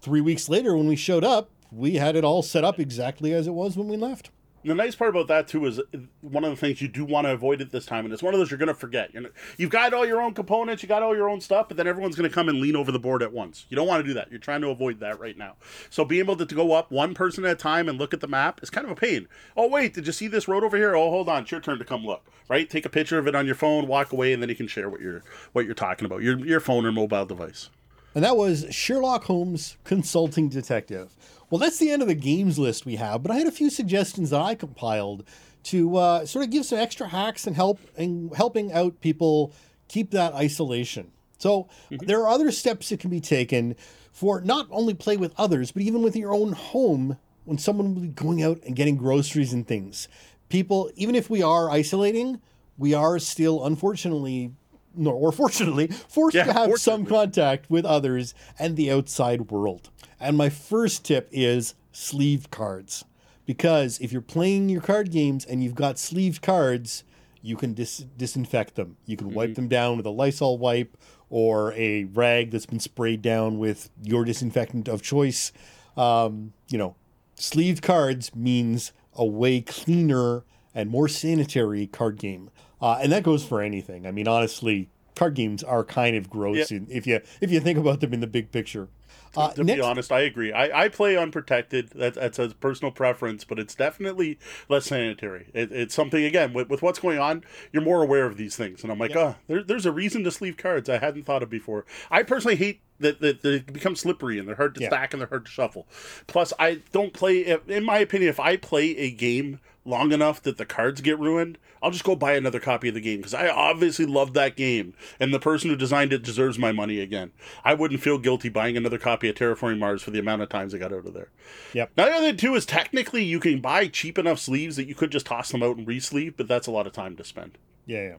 three weeks later when we showed up we had it all set up exactly as it was when we left the nice part about that too is one of the things you do want to avoid at this time, and it's one of those you're going to forget. You're, you've got all your own components, you got all your own stuff, but then everyone's going to come and lean over the board at once. You don't want to do that. You're trying to avoid that right now. So being able to, to go up one person at a time and look at the map is kind of a pain. Oh wait, did you see this road over here? Oh hold on, it's your turn to come look. Right, take a picture of it on your phone, walk away, and then you can share what you're what you're talking about. Your your phone or mobile device. And that was Sherlock Holmes Consulting Detective. Well, that's the end of the games list we have, but I had a few suggestions that I compiled to uh, sort of give some extra hacks and help in helping out people keep that isolation. So mm-hmm. there are other steps that can be taken for not only play with others, but even with your own home when someone will be going out and getting groceries and things. People, even if we are isolating, we are still unfortunately or fortunately forced yeah, to have some contact with others and the outside world. And my first tip is sleeve cards. Because if you're playing your card games and you've got sleeved cards, you can dis- disinfect them. You can wipe mm-hmm. them down with a Lysol wipe or a rag that's been sprayed down with your disinfectant of choice. Um, you know, sleeved cards means a way cleaner and more sanitary card game. Uh, and that goes for anything. I mean, honestly, card games are kind of gross in, if you if you think about them in the big picture. Uh, to next... be honest, I agree. I, I play unprotected. That, that's a personal preference, but it's definitely less sanitary. It, it's something again with, with what's going on. You're more aware of these things, and I'm like, yeah. oh, there, there's a reason to sleeve cards I hadn't thought of before. I personally hate that, that, that it becomes slippery and they're hard to yeah. stack and they're hard to shuffle. Plus, I don't play. In my opinion, if I play a game long enough that the cards get ruined, I'll just go buy another copy of the game because I obviously love that game and the person who designed it deserves my money again. I wouldn't feel guilty buying another copy of Terraforming Mars for the amount of times I got out of there. Yep. Now the other thing too is technically you can buy cheap enough sleeves that you could just toss them out and re-sleeve, but that's a lot of time to spend. Yeah, yeah.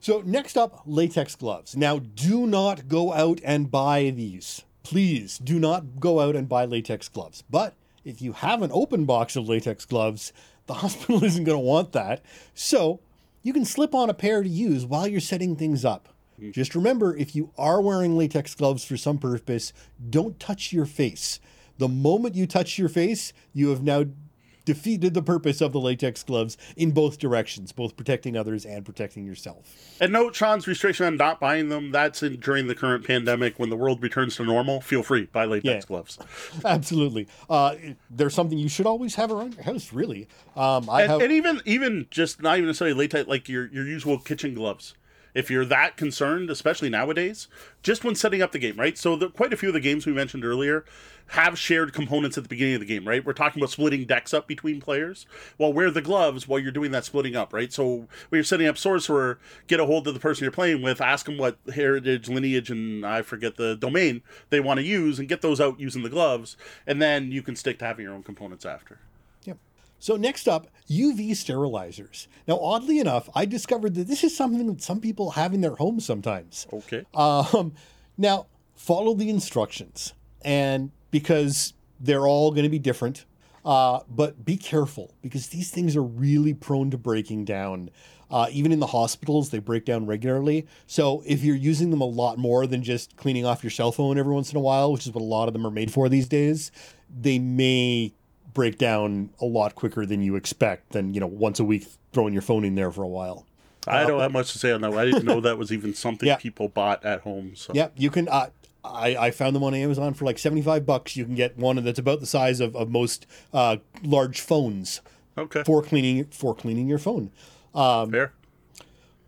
So next up, latex gloves. Now do not go out and buy these. Please do not go out and buy latex gloves. But if you have an open box of latex gloves, the hospital isn't going to want that. So you can slip on a pair to use while you're setting things up. Mm. Just remember if you are wearing latex gloves for some purpose, don't touch your face. The moment you touch your face, you have now defeated the purpose of the latex gloves in both directions, both protecting others and protecting yourself. And note Sean's restriction on not buying them. That's in, during the current pandemic when the world returns to normal. Feel free buy latex Yeah. gloves. Absolutely. Uh, there's something you should always have around your house, really. Um, I And, have. and even even just not even necessarily latex, like your your usual kitchen gloves. If you're that concerned, especially nowadays, just when setting up the game, right? So the, quite a few of the games we mentioned earlier have shared components at the beginning of the game, right? We're talking about splitting decks up between players. Well, wear the gloves while you're doing that splitting up, right? So when you're setting up Sorcerer, get a hold of the person you're playing with, ask them what heritage, lineage, and I forget the domain they want to use, and get those out using the gloves, and then you can stick to having your own components after. So next up, UV sterilizers. Now, oddly enough, I discovered that this is something that some people have in their homes sometimes. Okay. Um, now, follow the instructions, and because they're all going to be different, uh, but be careful because these things are really prone to breaking down. Uh, even in the hospitals, they break down regularly. So if you're using them a lot more than just cleaning off your cell phone every once in a while, which is what a lot of them are made for these days, they may break down a lot quicker than you expect. Than you know, once a week throwing your phone in there for a while. I don't have much to say on that. I didn't know that was even something Yeah. people bought at home. So Yeah, you can. Uh, I, I found them on Amazon for like 75 bucks. You can get one that's about the size of, of most uh, large phones okay, for cleaning for cleaning your phone. fair.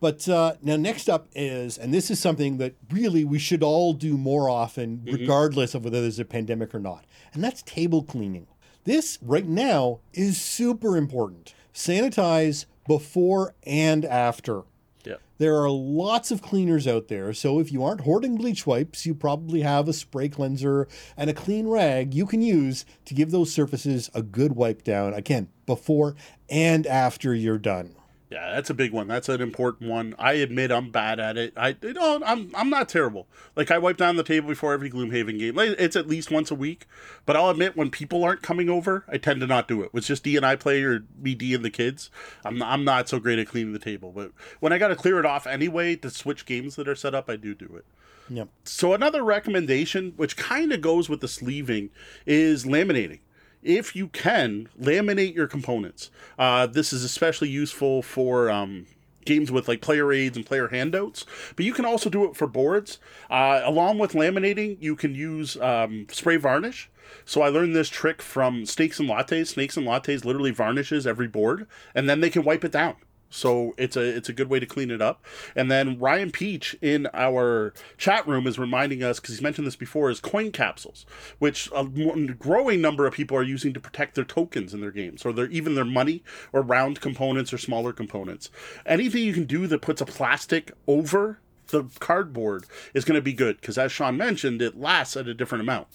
But uh, now, next up is, and this is something that really we should all do more often, regardless of whether there's a pandemic or not, and that's table cleaning. This right now is super important. Sanitize before and after. Yeah, There are lots of cleaners out there, so if you aren't hoarding bleach wipes, you probably have a spray cleanser and a clean rag you can use to give those surfaces a good wipe down, again, before and after you're done. Yeah, that's a big one. That's an important one. I admit I'm bad at it. I you know I'm I'm not terrible. Like I wipe down the table before every Gloomhaven game. Like, It's at least once a week. But I'll admit when people aren't coming over, I tend to not do it. It's just D and I play or me D and the kids. I'm I'm not so great at cleaning the table. But when I got to clear it off anyway to switch games that are set up, I do do it. Yep. So another recommendation, which kind of goes with the sleeving, is laminating. If you can, laminate your components. Uh, this is especially useful for um, games with like player aids and player handouts, but you can also do it for boards. Uh, along with laminating, you can use um, spray varnish. So I learned this trick from Snakes and Lattes. Snakes and Lattes literally varnishes every board, and then they can wipe it down. So it's a it's a good way to clean it up. And then Ryan Peach in our chat room is reminding us because he's mentioned this before is coin capsules, which a growing number of people are using to protect their tokens in their games or their even their money or round components or smaller components. Anything you can do that puts a plastic over the cardboard is going to be good because as Sean mentioned, it lasts at a different amount.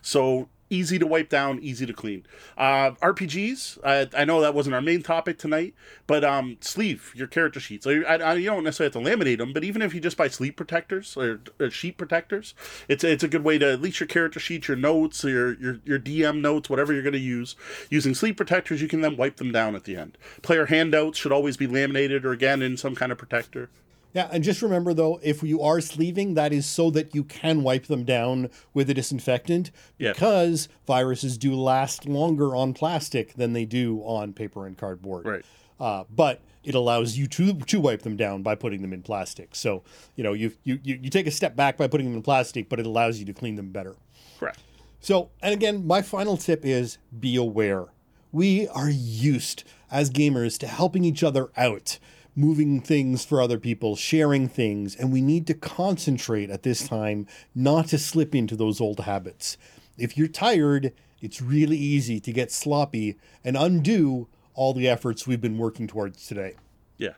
So easy to wipe down, easy to clean. Uh, RPGs, I, I know that wasn't our main topic tonight, but um, sleeve your character sheets. I, I, you don't necessarily have to laminate them, but even if you just buy sleeve protectors or, or sheet protectors, it's it's a good way to at least your character sheets, your notes, your your, your DM notes, whatever you're going to use. Using sleeve protectors, you can then wipe them down at the end. Player handouts should always be laminated or again in some kind of protector. Yeah, and just remember though, if you are sleeving, that is so that you can wipe them down with a disinfectant Yeah. because viruses do last longer on plastic than they do on paper and cardboard. Right. Uh, but it allows you to to wipe them down by putting them in plastic. So you know you you you you take a step back by putting them in plastic, but it allows you to clean them better. Correct. So, and again, my final tip is be aware. We are used as gamers to helping each other out, moving things for other people, sharing things, and we need to concentrate at this time not to slip into those old habits. If you're tired, it's really easy to get sloppy and undo all the efforts we've been working towards today. Yeah.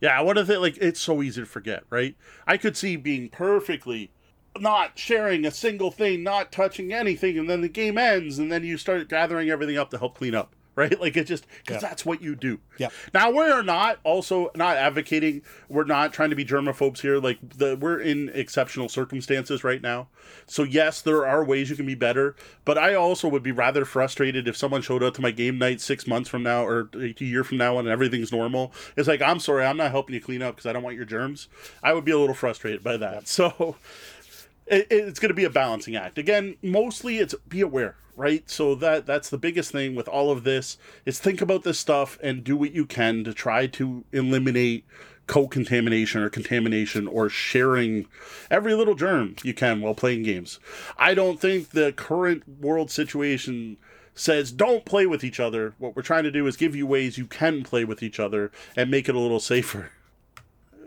Yeah, what if it like it's so easy to forget, right? I could see being perfectly not sharing a single thing, not touching anything, and then the game ends, and then you start gathering everything up to help clean up, right? Like it just because Yeah. that's what you do. Yeah. Now we are not also not advocating. We're not trying to be germaphobes here. Like the we're in exceptional circumstances right now. So yes, there are ways you can be better. But I also would be rather frustrated if someone showed up to my game night six months from now or a year from now and everything's normal. It's like I'm sorry, I'm not helping you clean up because I don't want your germs. I would be a little frustrated by that. So it, it's going to be a balancing act. Again, mostly it's be aware, right? So that that's the biggest thing with all of this is think about this stuff and do what you can to try to eliminate co-contamination or contamination or sharing every little germ you can while playing games. I don't think the current world situation says don't play with each other. What we're trying to do is give you ways you can play with each other and make it a little safer.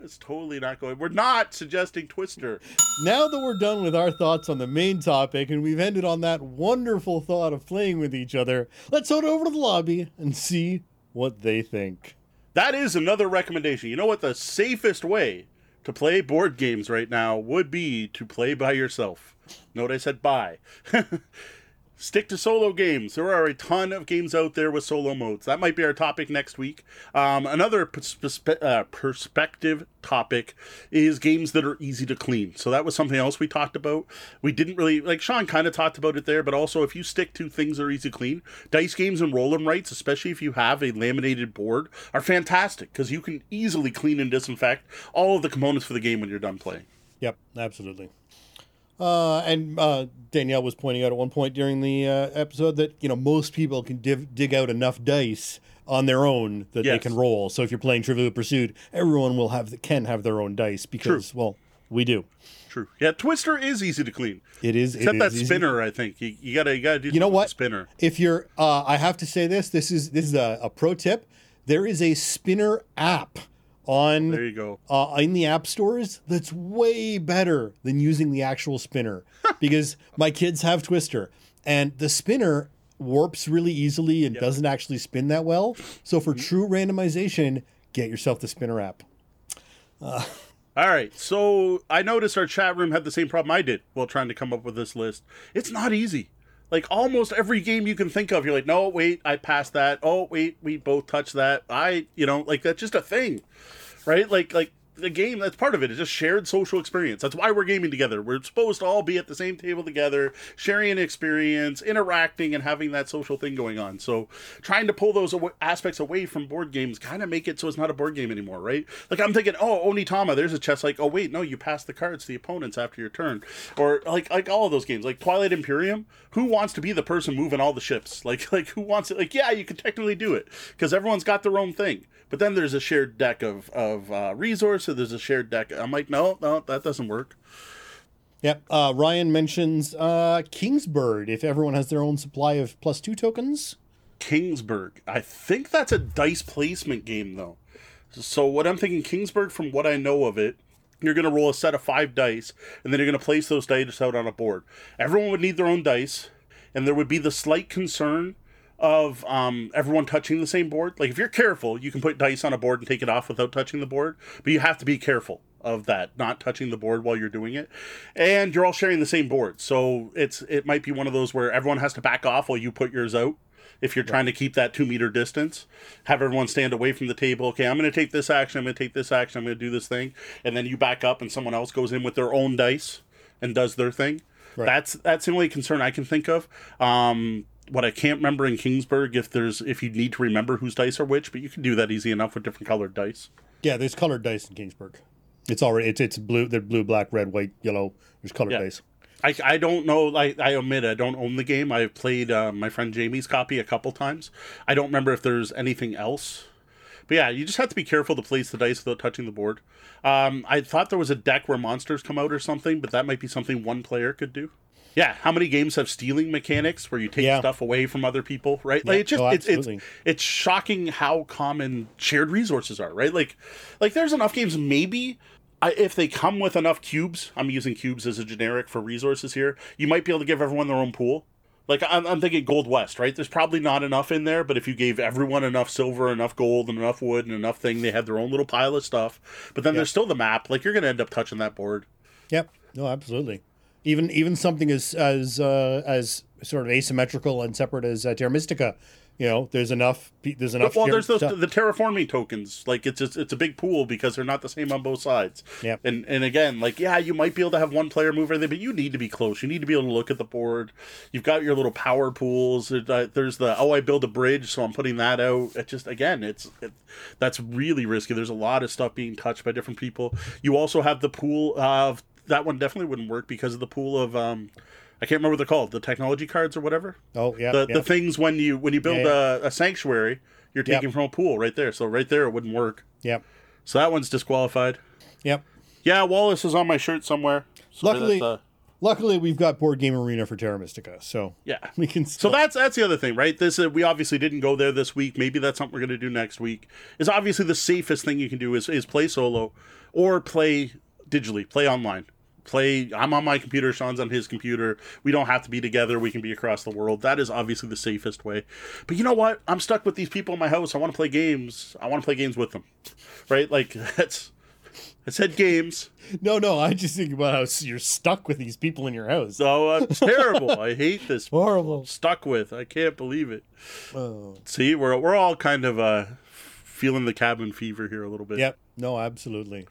It's totally not going. We're not suggesting Twister. Now that we're done with our thoughts on the main topic and we've ended on that wonderful thought of playing with each other, let's head over to the lobby and see what they think. That is another recommendation. You know what? The safest way to play board games right now would be to play by yourself. Note I said by. Stick to solo games. There are a ton of games out there with solo modes. That might be our topic next week. Um, another perspe- uh, perspective topic is games that are easy to clean. So that was something else we talked about. We didn't really like Sean kind of talked about it there, but also if you stick to things that are easy to clean, dice games and roll roll 'em rights, especially if you have a laminated board, are fantastic because you can easily clean and disinfect all of the components for the game when you're done playing. Yep, absolutely. Uh, and uh, Danielle was pointing out at one point during the uh, episode that you know most people can div- dig out enough dice on their own that yes. they can roll. So if you're playing Trivial Pursuit, everyone will have the, can have their own dice because True. well we do. True. Yeah, Twister is easy to clean. It is. Except it that is spinner, I think you, you, gotta you gotta do. You know what? Spinner. If you're, uh, I have to say this. This is this is a, a pro tip. There is a spinner app on there you go. uh, in the app stores that's way better than using the actual spinner because my kids have twister and the spinner warps really easily and yep. doesn't actually spin that well. So for mm-hmm. true randomization get yourself the spinner app. Uh, all right. So i noticed our chat room had the same problem i did while trying to come up with this list. It's not easy like almost every game you can think of you're like no wait i passed that. Oh wait we both touched that. I you know like that's just a thing. Right? Like like the game that's part of it is just shared social experience. That's why we're gaming together. We're supposed to all be at the same table together sharing an experience interacting and having that social thing going on. So trying to pull those aspects away from board games kind of make it so it's not a board game anymore right? Like i'm thinking oh onitama there's a chess like oh wait no you pass the cards to the opponents after your turn. Or like like all of those games like twilight imperium who wants to be the person moving all the ships? Like like who wants it? Like yeah you can technically do it because everyone's got their own thing. But then there's a shared deck of of uh, resources. There's a shared deck. I'm like, no, no, that doesn't work. Yep. Uh, Ryan mentions uh, Kingsburg. If everyone has their own supply of plus two tokens. Kingsburg. I think that's a dice placement game though. So what I'm thinking, Kingsburg, from what I know of it, you're going to roll a set of five dice, and then you're going to place those dice out on a board. Everyone would need their own dice, and there would be the slight concern of um, everyone touching the same board. Like if you're careful, you can put dice on a board and take it off without touching the board, but you have to be careful of that, not touching the board while you're doing it. And you're all sharing the same board, so it's it might be one of those where everyone has to back off while you put yours out. If you're trying to keep that two meter distance, have everyone stand away from the table. Okay, I'm going to take this action. I'm going to take this action. I'm going to do this thing, and then you back up, and someone else goes in with their own dice and does their thing. Right. That's that's the only concern I can think of. Um, what I can't remember in Kingsburg if there's if you need to remember whose dice are which, but you can do that easy enough with different colored dice. Yeah, there's colored dice in Kingsburg. It's already it's it's blue. They're blue, black, red, white, yellow. There's colored yeah. dice. I, I don't know. I, I admit I don't own the game. I've played uh, my friend Jamie's copy a couple times. I don't remember if there's anything else. But yeah, you just have to be careful to place the dice without touching the board. Um, I thought there was a deck where monsters come out or something, but that might be something one player could do yeah, how many games have stealing mechanics where you take yeah. stuff away from other people, right? Like yeah. it just oh, it's it's it's shocking how common shared resources are, right? Like like there's enough games maybe I, if they come with enough cubes, I'm using cubes as a generic for resources here. You might be able to give everyone their own pool. Like I'm, I'm thinking Gold West, right? There's probably not enough in there, but if you gave everyone enough silver, enough gold, and enough wood, and enough thing, they had their own little pile of stuff. But then yep. there's still the map. Like you're going to end up touching that board. Yep. No, absolutely even even something as as uh, as sort of asymmetrical and separate as uh, Terra Mystica. You know, there's enough. There's enough. Well, there's those, the terraforming tokens. Like it's just, it's a big pool because they're not the same on both sides. Yeah. And and again, like yeah, you might be able to have one player move everything, but you need to be close. You need to be able to look at the board. You've got your little power pools. Uh, there's the oh, I build a bridge, so I'm putting that out. It just again, it's it, that's really risky. There's a lot of stuff being touched by different people. You also have the pool of that one definitely wouldn't work because of the pool of um, I can't remember what they're called, the technology cards or whatever. Oh yeah, The yeah. the things when you when you build Yeah, A, a sanctuary, you're Yep. taking from a pool right there. So right there, it wouldn't work. yep, So that one's disqualified. yep. Yeah, Wallace is on my shirt somewhere. So Luckily- uh, Luckily, we've got Board Game Arena for Terra Mystica, so yeah. we can. So that's that's the other thing, right? This uh, we obviously didn't go there this week. Maybe that's something we're going to do next week. Is obviously the safest thing you can do is is play solo, or play digitally, play online. Play. I'm on my computer. Sean's on his computer. We don't have to be together. We can be across the world. That is obviously the safest way. But you know what? I'm stuck with these people in my house. I want to play games. I want to play games with them, right? Like that's. I said games. no, no. I just think about how you're stuck with these people in your house. Oh, uh, it's terrible. I hate this. Horrible. Stuck with. I can't believe it. Oh. See, we're we're all kind of uh feeling the cabin fever here a little bit. Yep. No, absolutely.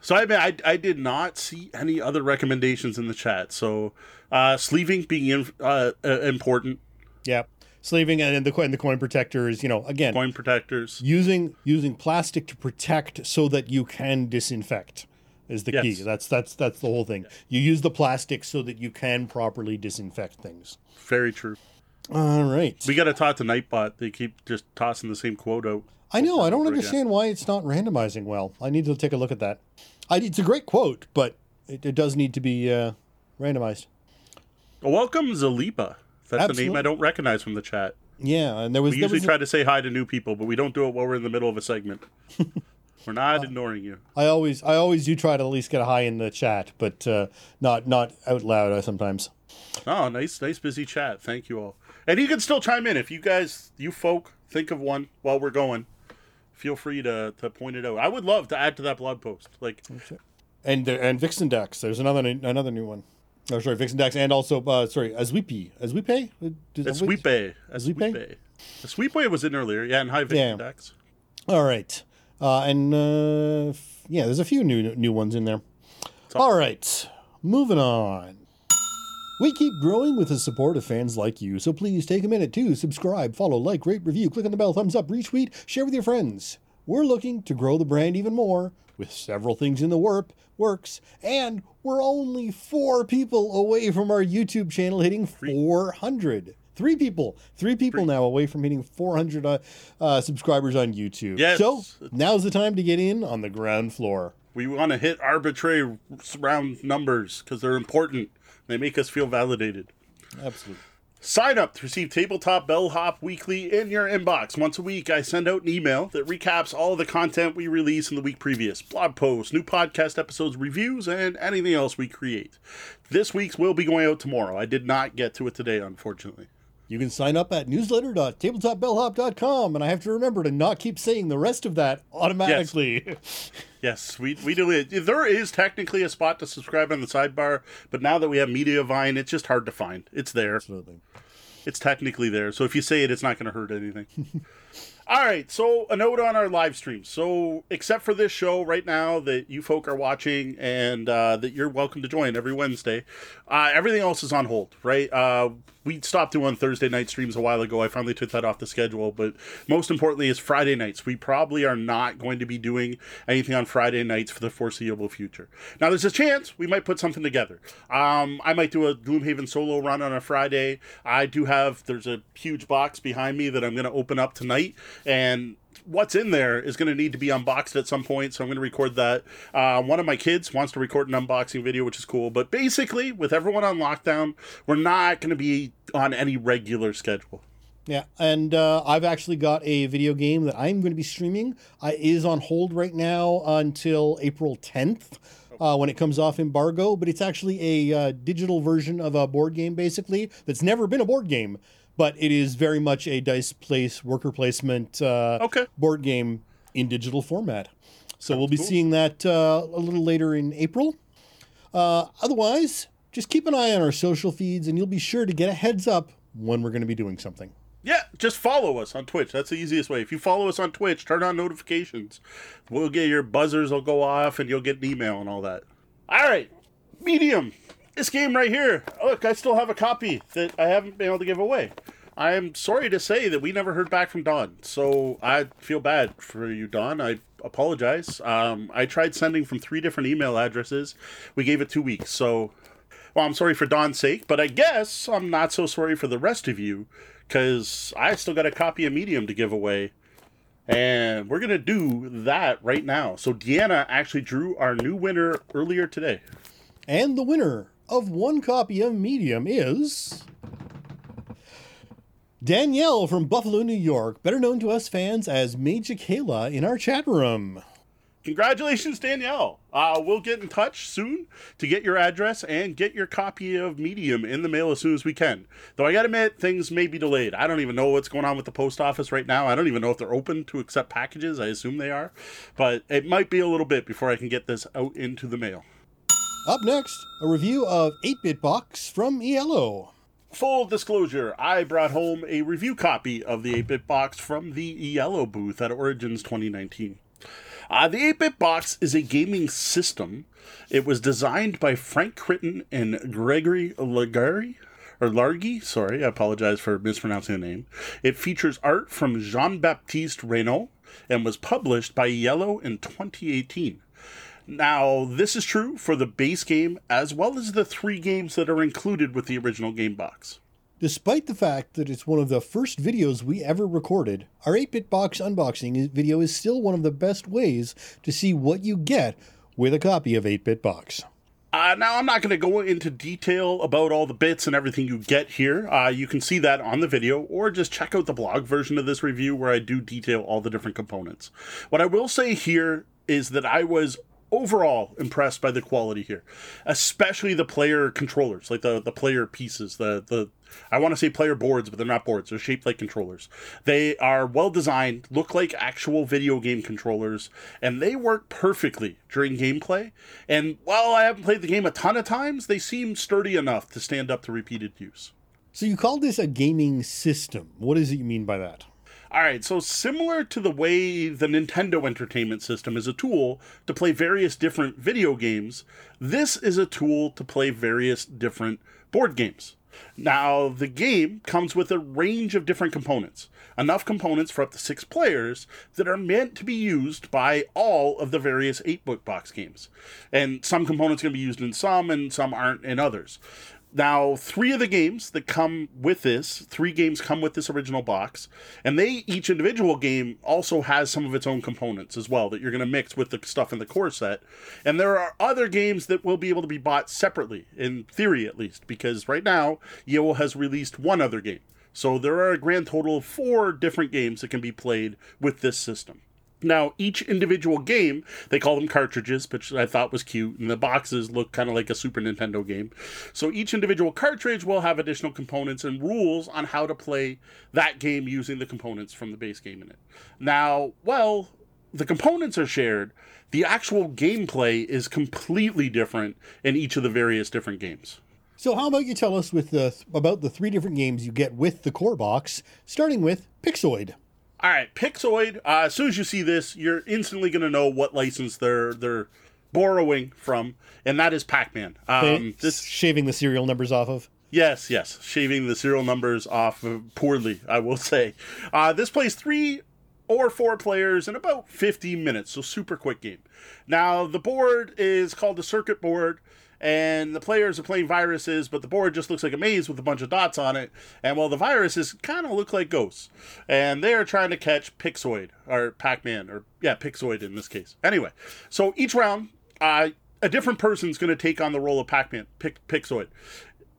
So I mean, I I did not see any other recommendations in the chat. So uh sleeving being in, uh, uh important, Yeah, Sleeving and the coin, the coin protector is, you know, again, coin protectors. using using plastic to protect so that you can disinfect is the key. That's that's that's the whole thing. You use the plastic so that you can properly disinfect things. Very true. All right. We got to talk to Nightbot. They keep just tossing the same quote out. I know. I don't again. understand why it's not randomizing well. I need to take a look at that. I, it's a great quote, but it, it does need to be uh, randomized. Welcome, Zalipa. That's a name I don't recognize from the chat. Yeah, and there was We there usually was try to say hi to new people, but we don't do it while we're in the middle of a segment. we're not ignoring you. I always I always do try to at least get a hi in the chat, but uh, not not out loud uh, sometimes. Oh, nice, nice, busy chat. Thank you all. And you can still chime in if you guys, you folk, think of one while we're going. Feel free to, to point it out. I would love to add to that blog post. Like, And uh, and Vixen Dex. There's another another new one. Oh, sorry, Vixen Dex, and also uh, sorry. Azwipe. Does it's that- Sweet Bay. Sweet Bay? The Sweet Bay was in earlier. Yeah, and High Yeah. Dex. All right, uh, and uh, yeah, there's a few new new ones in there. All right, moving on. We keep growing with the support of fans like you, so please take a minute to subscribe, follow, like, rate, review, click on the bell, thumbs up, retweet, share with your friends. We're looking to grow the brand even more, with several things in the work, works, and we're only four people away from our YouTube channel hitting 400. Three people, three people now away from hitting 400 uh, uh, subscribers on YouTube. Yes. So now's the time to get in on the ground floor. We want to hit arbitrary round numbers because they're important. They make us feel validated. Absolutely. Sign up to receive Tabletop Bellhop Weekly in your inbox. Once a week, I send out an email that recaps all the content we release in the week previous blog posts, new podcast episodes, reviews, and anything else we create. This week's will be going out tomorrow. I did not get to it today, unfortunately. You can sign up at newsletter.tabletopbellhop.com, and I have to remember to not keep saying the rest of that automatically. Yes, yes we we do it. There is technically a spot to subscribe on the sidebar, but now that we have Mediavine, it's just hard to find. It's there. Absolutely. It's technically there. So if you say it, it's not going to hurt anything. All right. So a note on our live stream. So except for this show right now that you folk are watching and uh, that you're welcome to join every Wednesday, uh, everything else is on hold. Right. Uh, we stopped doing Thursday night streams a while ago. I finally took that off the schedule. But most importantly, is Friday nights. We probably are not going to be doing anything on Friday nights for the foreseeable future. Now, there's a chance we might put something together. Um, I might do a Gloomhaven solo run on a Friday. I do have, there's a huge box behind me that I'm going to open up tonight. And what's in there is going to need to be unboxed at some point, so I'm going to record that. Uh, one of my kids wants to record an unboxing video, which is cool. But basically, with everyone on lockdown, we're not going to be on any regular schedule. Yeah, and uh, I've actually got a video game that I'm going to be streaming. Uh, is on hold right now until April 10th. Uh, when it comes off embargo, but it's actually a uh, digital version of a board game, basically, that's never been a board game, but it is very much a dice place, worker placement uh, Okay. board game in digital format. So we'll be cool. seeing that uh, a little later in April. Uh, otherwise, just keep an eye on our social feeds, and you'll be sure to get a heads up when we're going to be doing something. Yeah, just follow us on Twitch. That's the easiest way. If you follow us on Twitch, turn on notifications. We'll get your buzzers will go off and you'll get an email and all that. All right. Medium. This game right here. Look, I still have a copy that I haven't been able to give away. I am sorry to say that we never heard back from Don. So I feel bad for you, Don. I apologize. Um, I tried sending from three different email addresses. We gave it two weeks. So, well, I'm sorry for Don's sake, but I guess I'm not so sorry for the rest of you because I still got a copy of Medium to give away. And we're going to do that right now. So, Deanna actually drew our new winner earlier today. And the winner of one copy of Medium is. Danielle from Buffalo, New York, better known to us fans as Major Kayla in our chat room. Congratulations, Danielle. Uh, we'll get in touch soon to get your address and get your copy of Medium in the mail as soon as we can. Though I gotta admit, things may be delayed. I don't even know what's going on with the post office right now. I don't even know if they're open to accept packages. I assume they are. But it might be a little bit before I can get this out into the mail. Up next, a review of 8 Bit Box from Iello. Full disclosure, I brought home a review copy of the 8 bit box from the Iello booth at Origins 2019. Uh, the 8 bit box is a gaming system. It was designed by Frank Crittin and Gregory Lagari. Or Largi, sorry, I apologize for mispronouncing the name. It features art from Jean Baptiste Reynaud and was published by Iello in 2018. Now, this is true for the base game as well as the three games that are included with the original game box. Despite the fact that it's one of the first videos we ever recorded, our 8 bit box unboxing video is still one of the best ways to see what you get with a copy of 8 bit box. Uh, now, I'm not going to go into detail about all the bits and everything you get here. Uh, you can see that on the video, or just check out the blog version of this review where I do detail all the different components. What I will say here is that I was overall impressed by the quality here, especially the player controllers, like the the player pieces, the the I want to say player boards, but they're not boards. They're shaped like controllers. They are well designed, look like actual video game controllers, and they work perfectly during gameplay. And while I haven't played the game a ton of times, they seem sturdy enough to stand up to repeated use. So you call this a gaming system. What does it mean by that? All right, so similar to the way the Nintendo Entertainment System is a tool to play various different video games, this is a tool to play various different board games. Now, the game comes with a range of different components, enough components for up to six players that are meant to be used by all of the various 8 bit box games. And some components can be used in some, and some aren't in others. Now, three of the games that come with this, three games come with this original box, and they each individual game also has some of its own components as well that you're going to mix with the stuff in the core set. And there are other games that will be able to be bought separately, in theory at least, because right now Iello has released one other game. So there are a grand total of four different games that can be played with this system. Now, each individual game, they call them cartridges, which I thought was cute, and the boxes look kind of like a Super Nintendo game. So each individual cartridge will have additional components and rules on how to play that game using the components from the base game in it. Now, well, the components are shared. The actual gameplay is completely different in each of the various different games. So how about you tell us with the about the three different games you get with the core box, starting with Pixoid. All right, Pixoid. Uh, as soon as you see this, you're instantly going to know what license they're they're borrowing from, and that is Pac-Man. Um, this shaving the serial numbers off of. Yes, yes, shaving the serial numbers off of poorly, I will say. Uh, this plays three or four players in about 50 minutes, so super quick game. Now, the board is called the circuit board and the players are playing viruses, but the board just looks like a maze with a bunch of dots on it. And well, the viruses kind of look like ghosts, and they are trying to catch Pixoid or Pac-Man or yeah, Pixoid in this case. Anyway, so each round, uh, a different person's going to take on the role of Pac-Man, Pic- Pixoid.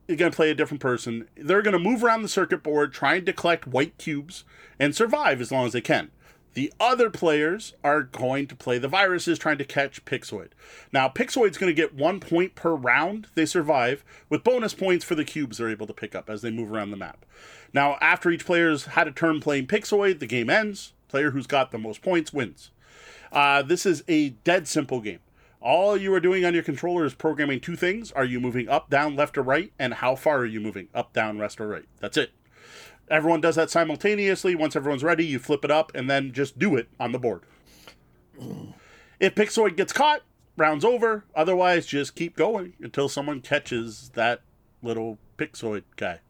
You're going to play a different person. They're going to move around the circuit board trying to collect white cubes and survive as long as they can. The other players are going to play the viruses trying to catch Pixoid. Now, Pixoid's going to get one point per round they survive, with bonus points for the cubes they're able to pick up as they move around the map. Now, after each player's had a turn playing Pixoid, the game ends. Player who's got the most points wins. Uh, this is a dead simple game. All you are doing on your controller is programming two things. Are you moving up, down, left, or right? And how far are you moving? Up, down, rest, or right. That's it. Everyone does that simultaneously. Once everyone's ready, you flip it up and then just do it on the board. If Pixoid gets caught, round's over. Otherwise, just keep going until someone catches that little Pixoid guy.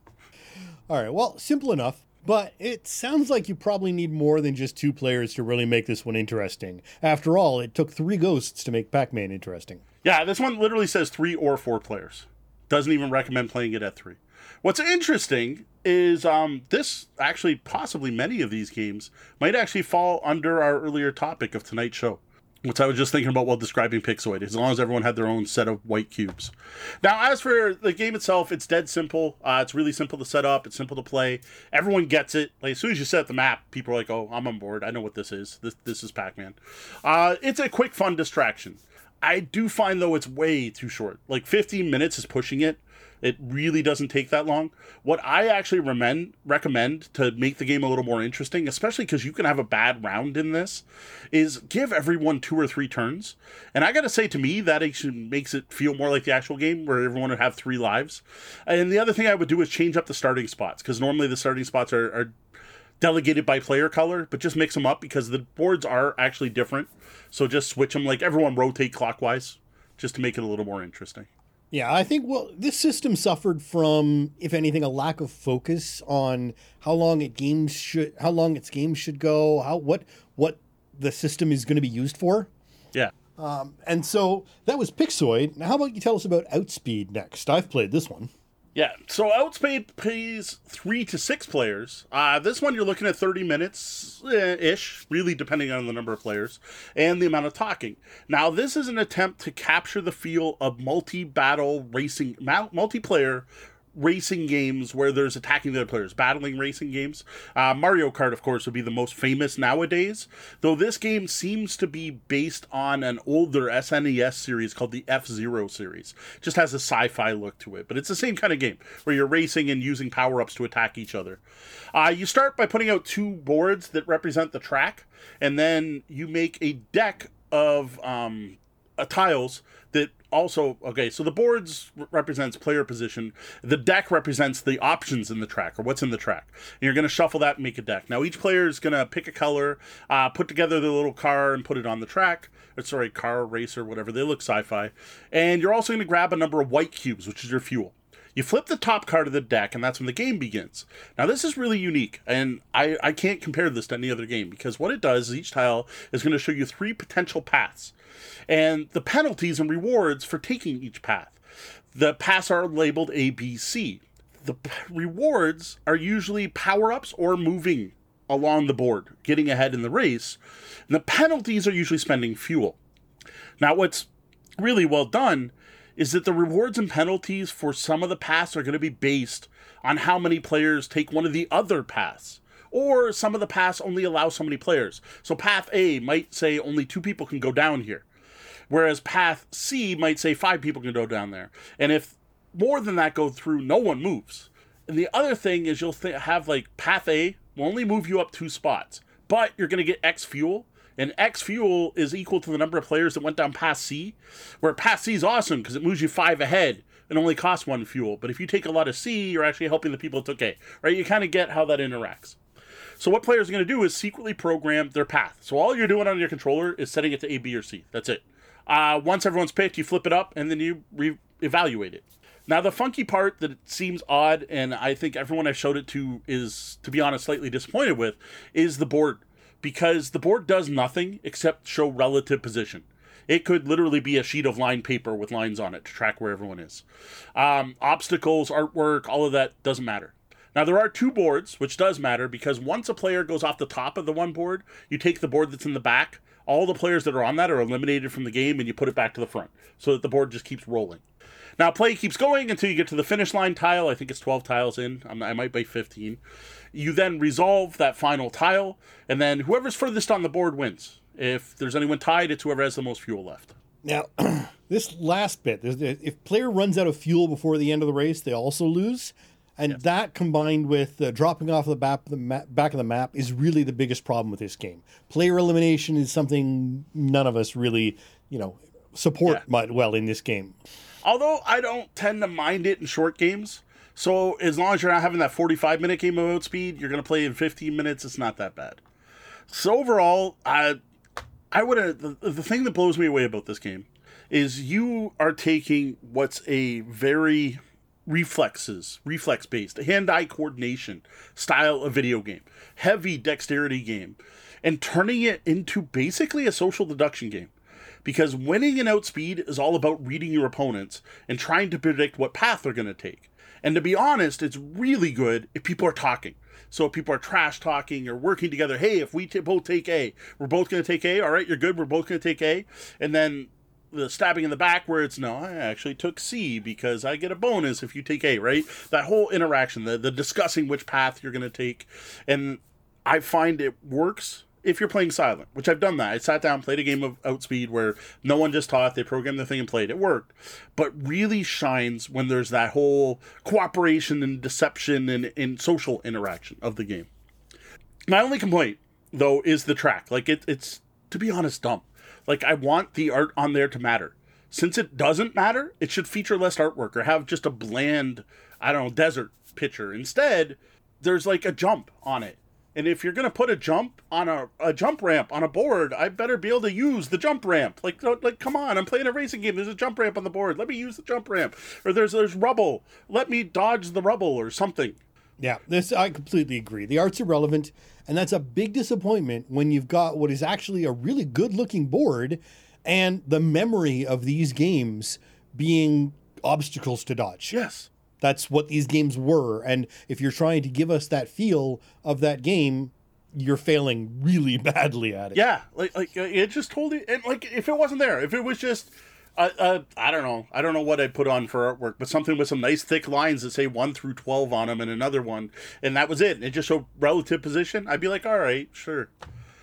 All right, well, simple enough. But it sounds like you probably need more than just two players to really make this one interesting. After all, it took three ghosts to make Pac Man interesting. Yeah, this one literally says three or four players. Doesn't even recommend playing it at three. What's interesting is um, this actually, possibly many of these games might actually fall under our earlier topic of tonight's show which I was just thinking about while describing Pixoid, as long as everyone had their own set of white cubes. Now, as for the game itself, it's dead simple. Uh, it's really simple to set up. It's simple to play. Everyone gets it. Like as soon as you set the map, people are like, "Oh, I'm on board. I know what this is. This this is Pac-Man." Uh, it's a quick, fun distraction. I do find though it's way too short. Like 15 minutes is pushing it. It really doesn't take that long. What I actually recommend recommend to make the game a little more interesting, especially because you can have a bad round in this, is give everyone two or three turns. And I got to say, to me, that actually makes it feel more like the actual game where everyone would have three lives. And the other thing I would do is change up the starting spots because normally the starting spots are, are delegated by player color, but just mix them up because the boards are actually different. So just switch them, like everyone rotate clockwise, just to make it a little more interesting. Yeah, I think well, this system suffered from, if anything, a lack of focus on how long it games should, how long its games should go, how what what the system is going to be used for. Yeah. Um, and so that was Pixoid. Now, how about you tell us about Outspeed next? I've played this one. Yeah, so Outspeed pays three to six players. Uh, this one you're looking at 30 minutes eh, ish, really depending on the number of players and the amount of talking. Now, this is an attempt to capture the feel of multi battle racing, multiplayer racing games where there's attacking the other players, battling racing games. Uh, Mario Kart, of course, would be the most famous nowadays, though this game seems to be based on an older SNES series called the F Zero series. Just has a sci fi look to it, but it's the same kind of game where you're racing and using power ups to attack each other. Uh, you start by putting out two boards that represent the track, and then you make a deck of um, uh, tiles that also okay so the boards represents player position. The deck represents the options in the track or what's in the track. And you're going to shuffle that and make a deck. Now each player is going to pick a color uh, put together the little car and put it on the track. Or sorry car racer whatever. They look sci-fi. And you're also going to grab a number of white cubes which is your fuel you flip the top card of the deck, and that's when the game begins. Now, this is really unique, and I, I can't compare this to any other game because what it does is each tile is going to show you three potential paths and the penalties and rewards for taking each path. The paths are labeled A, B, C. The p- rewards are usually power ups or moving along the board, getting ahead in the race. And the penalties are usually spending fuel. Now, what's really well done is that the rewards and penalties for some of the paths are going to be based on how many players take one of the other paths. Or some of the paths only allow so many players. So path A might say only two people can go down here. Whereas path C might say five people can go down there. And if more than that go through, no one moves. And the other thing is you'll th- have like path A will only move you up two spots, but you're going to get X fuel. And X fuel is equal to the number of players that went down past C, where path C is awesome because it moves you five ahead and only costs one fuel. But if you take a lot of C, you're actually helping the people that took A, right? You kind of get how that interacts. So what players are going to do is secretly program their path. So all you're doing on your controller is setting it to A, B, or C. That's it. Uh, once everyone's picked, you flip it up and then you re- evaluate it. Now, the funky part that seems odd, and I think everyone I showed it to is, to be honest, slightly disappointed with, is the board. Because the board does nothing except show relative position. It could literally be a sheet of line paper with lines on it to track where everyone is. Um, obstacles, artwork, all of that doesn't matter. Now, there are two boards, which does matter because once a player goes off the top of the one board, you take the board that's in the back all the players that are on that are eliminated from the game and you put it back to the front so that the board just keeps rolling. Now, play keeps going until you get to the finish line tile. I think it's 12 tiles in. I might be 15. You then resolve that final tile, and then whoever's furthest on the board wins. If there's anyone tied, it's whoever has the most fuel left. Now, this last bit, if player runs out of fuel before the end of the race, they also lose. And that combined with uh, dropping off the back, the ma- back of the map is really the biggest problem with this game. Player elimination is something none of us really, you know, support yeah. well in this game. Although I don't tend to mind it in short games. So as long as you're not having that 45 minute game of outspeed, you're going to play in 15 minutes. It's not that bad. So overall, I I would have the, the thing that blows me away about this game is you are taking what's a very reflexes, reflex based, hand eye coordination style of video game, heavy dexterity game, and turning it into basically a social deduction game. Because winning in outspeed is all about reading your opponents and trying to predict what path they're going to take. And to be honest, it's really good if people are talking. So if people are trash talking or working together, hey, if we t- both take A, we're both going to take A. All right, you're good. We're both going to take A. And then the stabbing in the back where it's no, I actually took C because I get a bonus if you take A, right? That whole interaction, the, the discussing which path you're going to take. And I find it works if you're playing silent, which I've done that. I sat down, played a game of Outspeed where no one just taught, they programmed the thing and played. It worked. But really shines when there's that whole cooperation and deception and, and social interaction of the game. My only complaint, though, is the track. Like, it, it's, to be honest, dumb. Like, I want the art on there to matter. Since it doesn't matter, it should feature less artwork or have just a bland, I don't know, desert picture. Instead, there's like a jump on it and if you're gonna put a jump on a, a jump ramp on a board, I better be able to use the jump ramp. Like, like, come on, I'm playing a racing game. There's a jump ramp on the board. Let me use the jump ramp. Or there's there's rubble. Let me dodge the rubble or something. Yeah, this I completely agree. The art's irrelevant, and that's a big disappointment when you've got what is actually a really good-looking board, and the memory of these games being obstacles to dodge. Yes. That's what these games were. And if you're trying to give us that feel of that game, you're failing really badly at it. Yeah, like like uh, it just totally and like if it wasn't there, if it was just uh, uh, I don't know. I don't know what I'd put on for artwork, but something with some nice thick lines that say one through twelve on them, and another one, and that was it. And it just showed relative position. I'd be like, all right, sure.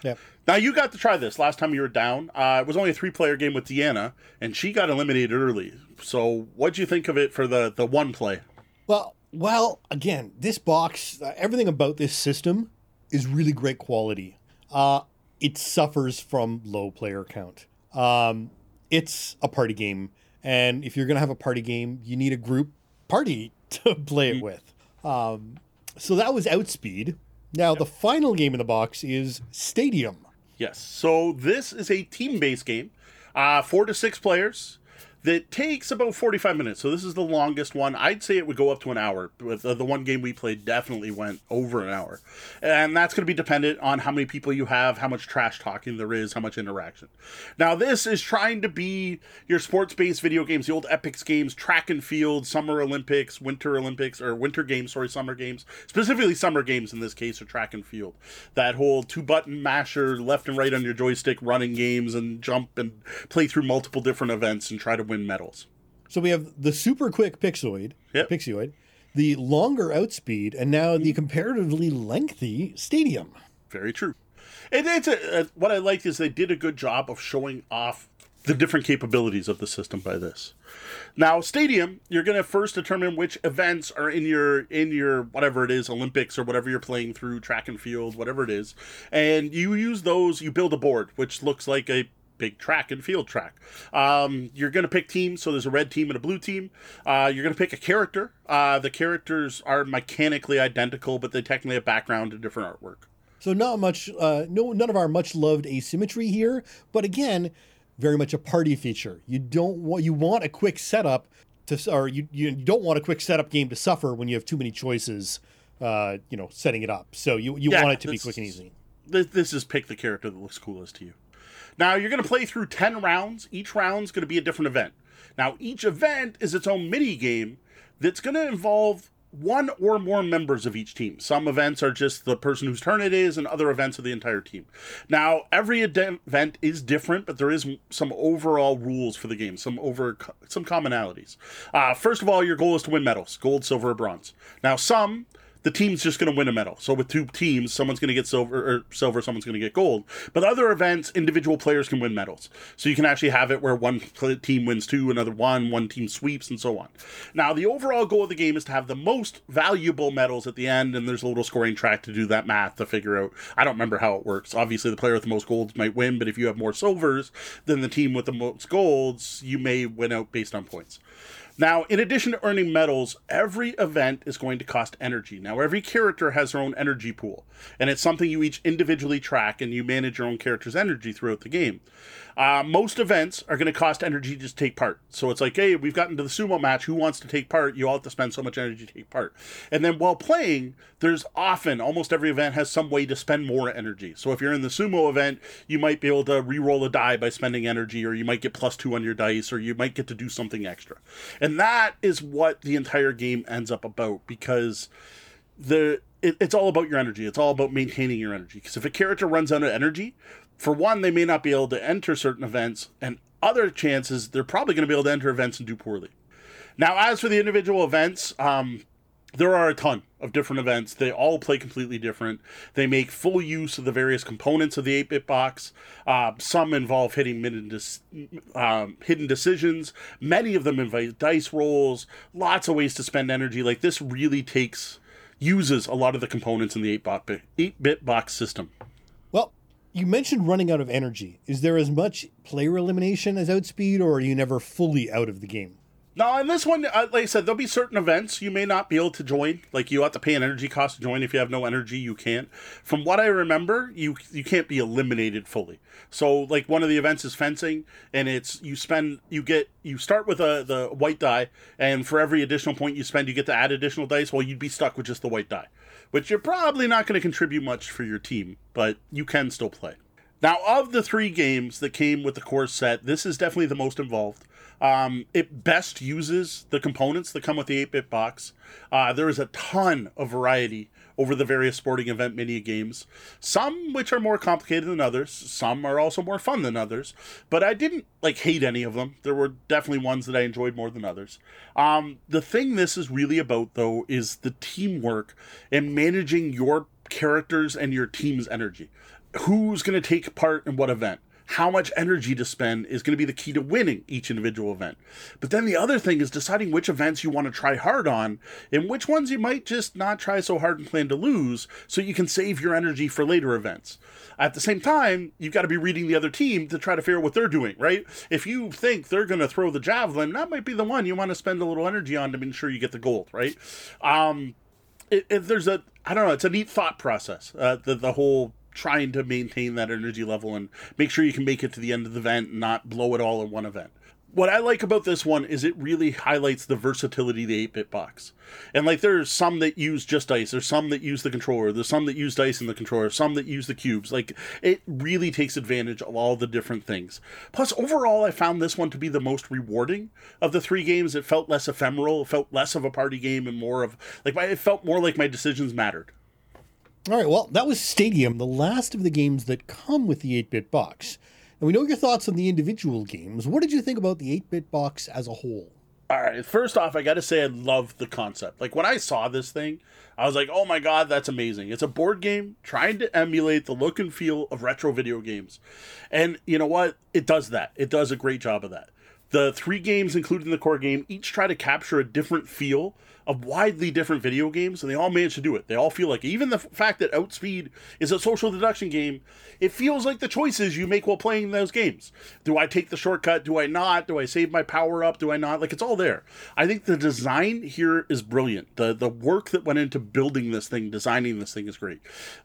Yeah. Now you got to try this last time you were down. Uh, it was only a three-player game with Deanna, and she got eliminated early. So, what'd you think of it for the the one play? Well, well, again, this box, uh, everything about this system is really great quality. Uh, it suffers from low player count. Um, it's a party game, and if you're gonna have a party game, you need a group party to play it with. Um, so that was Outspeed. Now the final game in the box is Stadium. Yes. So this is a team-based game, uh, four to six players that takes about 45 minutes. So this is the longest one. I'd say it would go up to an hour. But uh, the, one game we played definitely went over an hour. And that's going to be dependent on how many people you have, how much trash talking there is, how much interaction. Now, this is trying to be your sports based video games, the old Epyx games, track and field, Summer Olympics, Winter Olympics, or Winter Games, sorry, Summer Games, specifically Summer Games in this case, or track and field. That whole two button masher, left and right on your joystick, running games and jump and play through multiple different events and try to win medals. So we have the super quick Pixoid, Yep. Pixioid, the longer outspeed, and now the comparatively lengthy Stadium. Very true. And it's a, uh, what I like is they did a good job of showing off the different capabilities of the system by this. Now, Stadium, you're going to first determine which events are in your in your whatever it is, Olympics or whatever you're playing through, track and field, whatever it is, and you use those. You build a board, which looks like a big track and field track. Um, you're going to pick teams, so there's a red team and a blue team. Uh, you're going to pick a character. Uh, the characters are mechanically identical, but they technically have background and different artwork. So not much, uh, no, none of our much loved asymmetry here, but again, very much a party feature. You don't want you want a quick setup to, or you you don't want a quick setup game to suffer when you have too many choices. Uh, you know, setting it up. So you you Yeah, want it to be quick and easy. this, this is pick the character that looks coolest to you. Now you're going to play through 10 rounds. Each round's going to be a different event. Now each event is its own mini game that's going to involve one or more members of each team. Some events are just the person whose turn it is, and other events are the entire team. Now, every event is different, but there is some overall rules for the game, some over some commonalities. Uh, first of all, your goal is to win medals: gold, silver, or bronze. Now, some the team's just going to win a medal. So with two teams, someone's going to get silver or silver, someone's going to get gold. But other events, individual players can win medals. So you can actually have it where one team wins two, another one, one team sweeps, and so on. Now the overall goal of the game is to have the most valuable medals at the end, and there's a little scoring track to do that math to figure out. I don't remember how it works. Obviously, the player with the most golds might win, but if you have more silvers than the team with the most golds, you may win out based on points. Now, in addition to earning medals, every event is going to cost energy. Now, every character has their own energy pool, and it's something you each individually track and you manage your own character's energy throughout the game. Uh, most events are going to cost energy to take part. So it's like, hey, we've gotten to the sumo match. Who wants to take part? You all have to spend so much energy to take part. And then while playing, there's often, almost every event has some way to spend more energy. So if you're in the sumo event, you might be able to re-roll a die by spending energy, or you might get plus two on your dice, or you might get to do something extra. And that is what the entire game ends up about because the it, it's all about your energy. It's all about maintaining your energy. Because if a character runs out of energy, for one, they may not be able to enter certain events, and other chances they're probably going to be able to enter events and do poorly. Now, as for the individual events, um, there are a ton of different events. They all play completely different. They make full use of the various components of the 8 bit box. Uh, some involve hitting hidden, um, hidden decisions. Many of them involve dice rolls, lots of ways to spend energy. Like, this really takes, uses a lot of the components in the 8 bit box system. You mentioned running out of energy. Is there as much player elimination as outspeed, or are you never fully out of the game? No, in this one, uh, like I said, there'll be certain events you may not be able to join. Like you have to pay an energy cost to join. If you have no energy, you can't. From what I remember, you you can't be eliminated fully. So, like one of the events is fencing, and it's you spend you get you start with a the white die, and for every additional point you spend, you get to add additional dice. Well, you'd be stuck with just the white die, which you're probably not going to contribute much for your team, but you can still play. Now, of the three games that came with the core set, this is definitely the most involved. Um, it best uses the components that come with the 8 bit box. Uh, there is a ton of variety over the various sporting event mini games, some which are more complicated than others, some are also more fun than others, but I didn't like hate any of them. There were definitely ones that I enjoyed more than others. Um, the thing this is really about, though, is the teamwork and managing your characters and your team's energy. Who's going to take part in what event? How much energy to spend is going to be the key to winning each individual event. But then the other thing is deciding which events you want to try hard on and which ones you might just not try so hard and plan to lose so you can save your energy for later events. At the same time, you've got to be reading the other team to try to figure out what they're doing, right? If you think they're going to throw the javelin, that might be the one you want to spend a little energy on to ensure you get the gold, right? Um, it, there's a I don't know. It's a neat thought process. Uh, the the whole trying to maintain that energy level and make sure you can make it to the end of the event and not blow it all in one event. What I like about this one is it really highlights the versatility of the 8 bit box. And like there's some that use just dice, there's some that use the controller, there's some that use dice in the controller, some that use the cubes. Like it really takes advantage of all the different things. Plus, overall, I found this one to be the most rewarding of the three games. It felt less ephemeral, it felt less of a party game, and more of like it felt more like my decisions mattered. All right, well, that was Stadium, the last of the games that come with the 8 bit box. And we know your thoughts on the individual games. What did you think about the 8 bit box as a whole? All right, first off, I got to say I love the concept. Like when I saw this thing, I was like, "Oh my god, that's amazing." It's a board game trying to emulate the look and feel of retro video games. And you know what? It does that. It does a great job of that. The three games including the core game each try to capture a different feel of widely different video games, and they all manage to do it. They all feel like, even the fact that Outspeed is a social deduction game, it feels like the choices you make while playing those games. Do I take the shortcut? Do I not? Do I save my power up? Do I not? Like, it's all there. I think the design here is brilliant. The, the work that went into building this thing, designing this thing is great,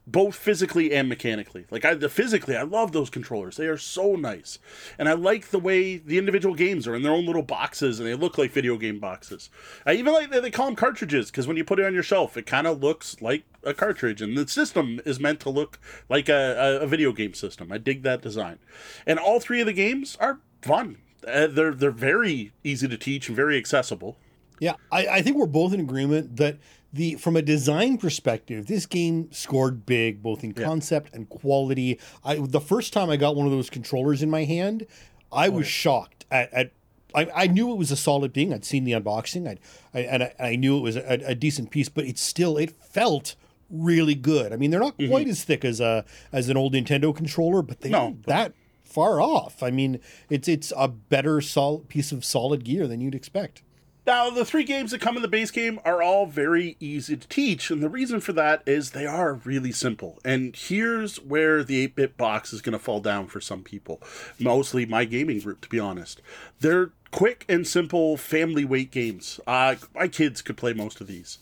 both physically and mechanically. Like, I, the physically, I love those controllers. They are so nice. And I like the way the individual games are in their own little boxes, and they look like video game boxes. I even like that they call them cartridges because when you put it on your shelf, it kind of looks like a cartridge, and the system is meant to look like a, a, video game system. I dig that design, and all three of the games are fun. Uh, they're they're very easy to teach and very accessible. Yeah, I, I think we're both in agreement that the from a design perspective, this game scored big both in concept yeah. and quality. I the first time I got one of those controllers in my hand, I was shocked at, at I, I knew it was a solid thing. I'd seen the unboxing. I'd, I, and I, I knew it was a, a, decent piece, but it still it felt really good. I mean, they're not mm-hmm. quite as thick as a as an old Nintendo controller, but they no, that far off. I mean, it's it's a better solid piece of solid gear than you'd expect. Now, the three games that come in the base game are all very easy to teach, and the reason for that is they are really simple. And here's where the 8 bit box is going to fall down for some people, mostly my gaming group, to be honest. They're quick and simple family weight games. Uh, my kids could play most of these.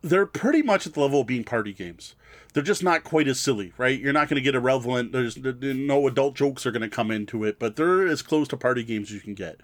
They're pretty much at the level of being party games. They're just not quite as silly, right? You're not going to get irrelevant. There's no adult jokes are going to come into it, but they're as close to party games as you can get.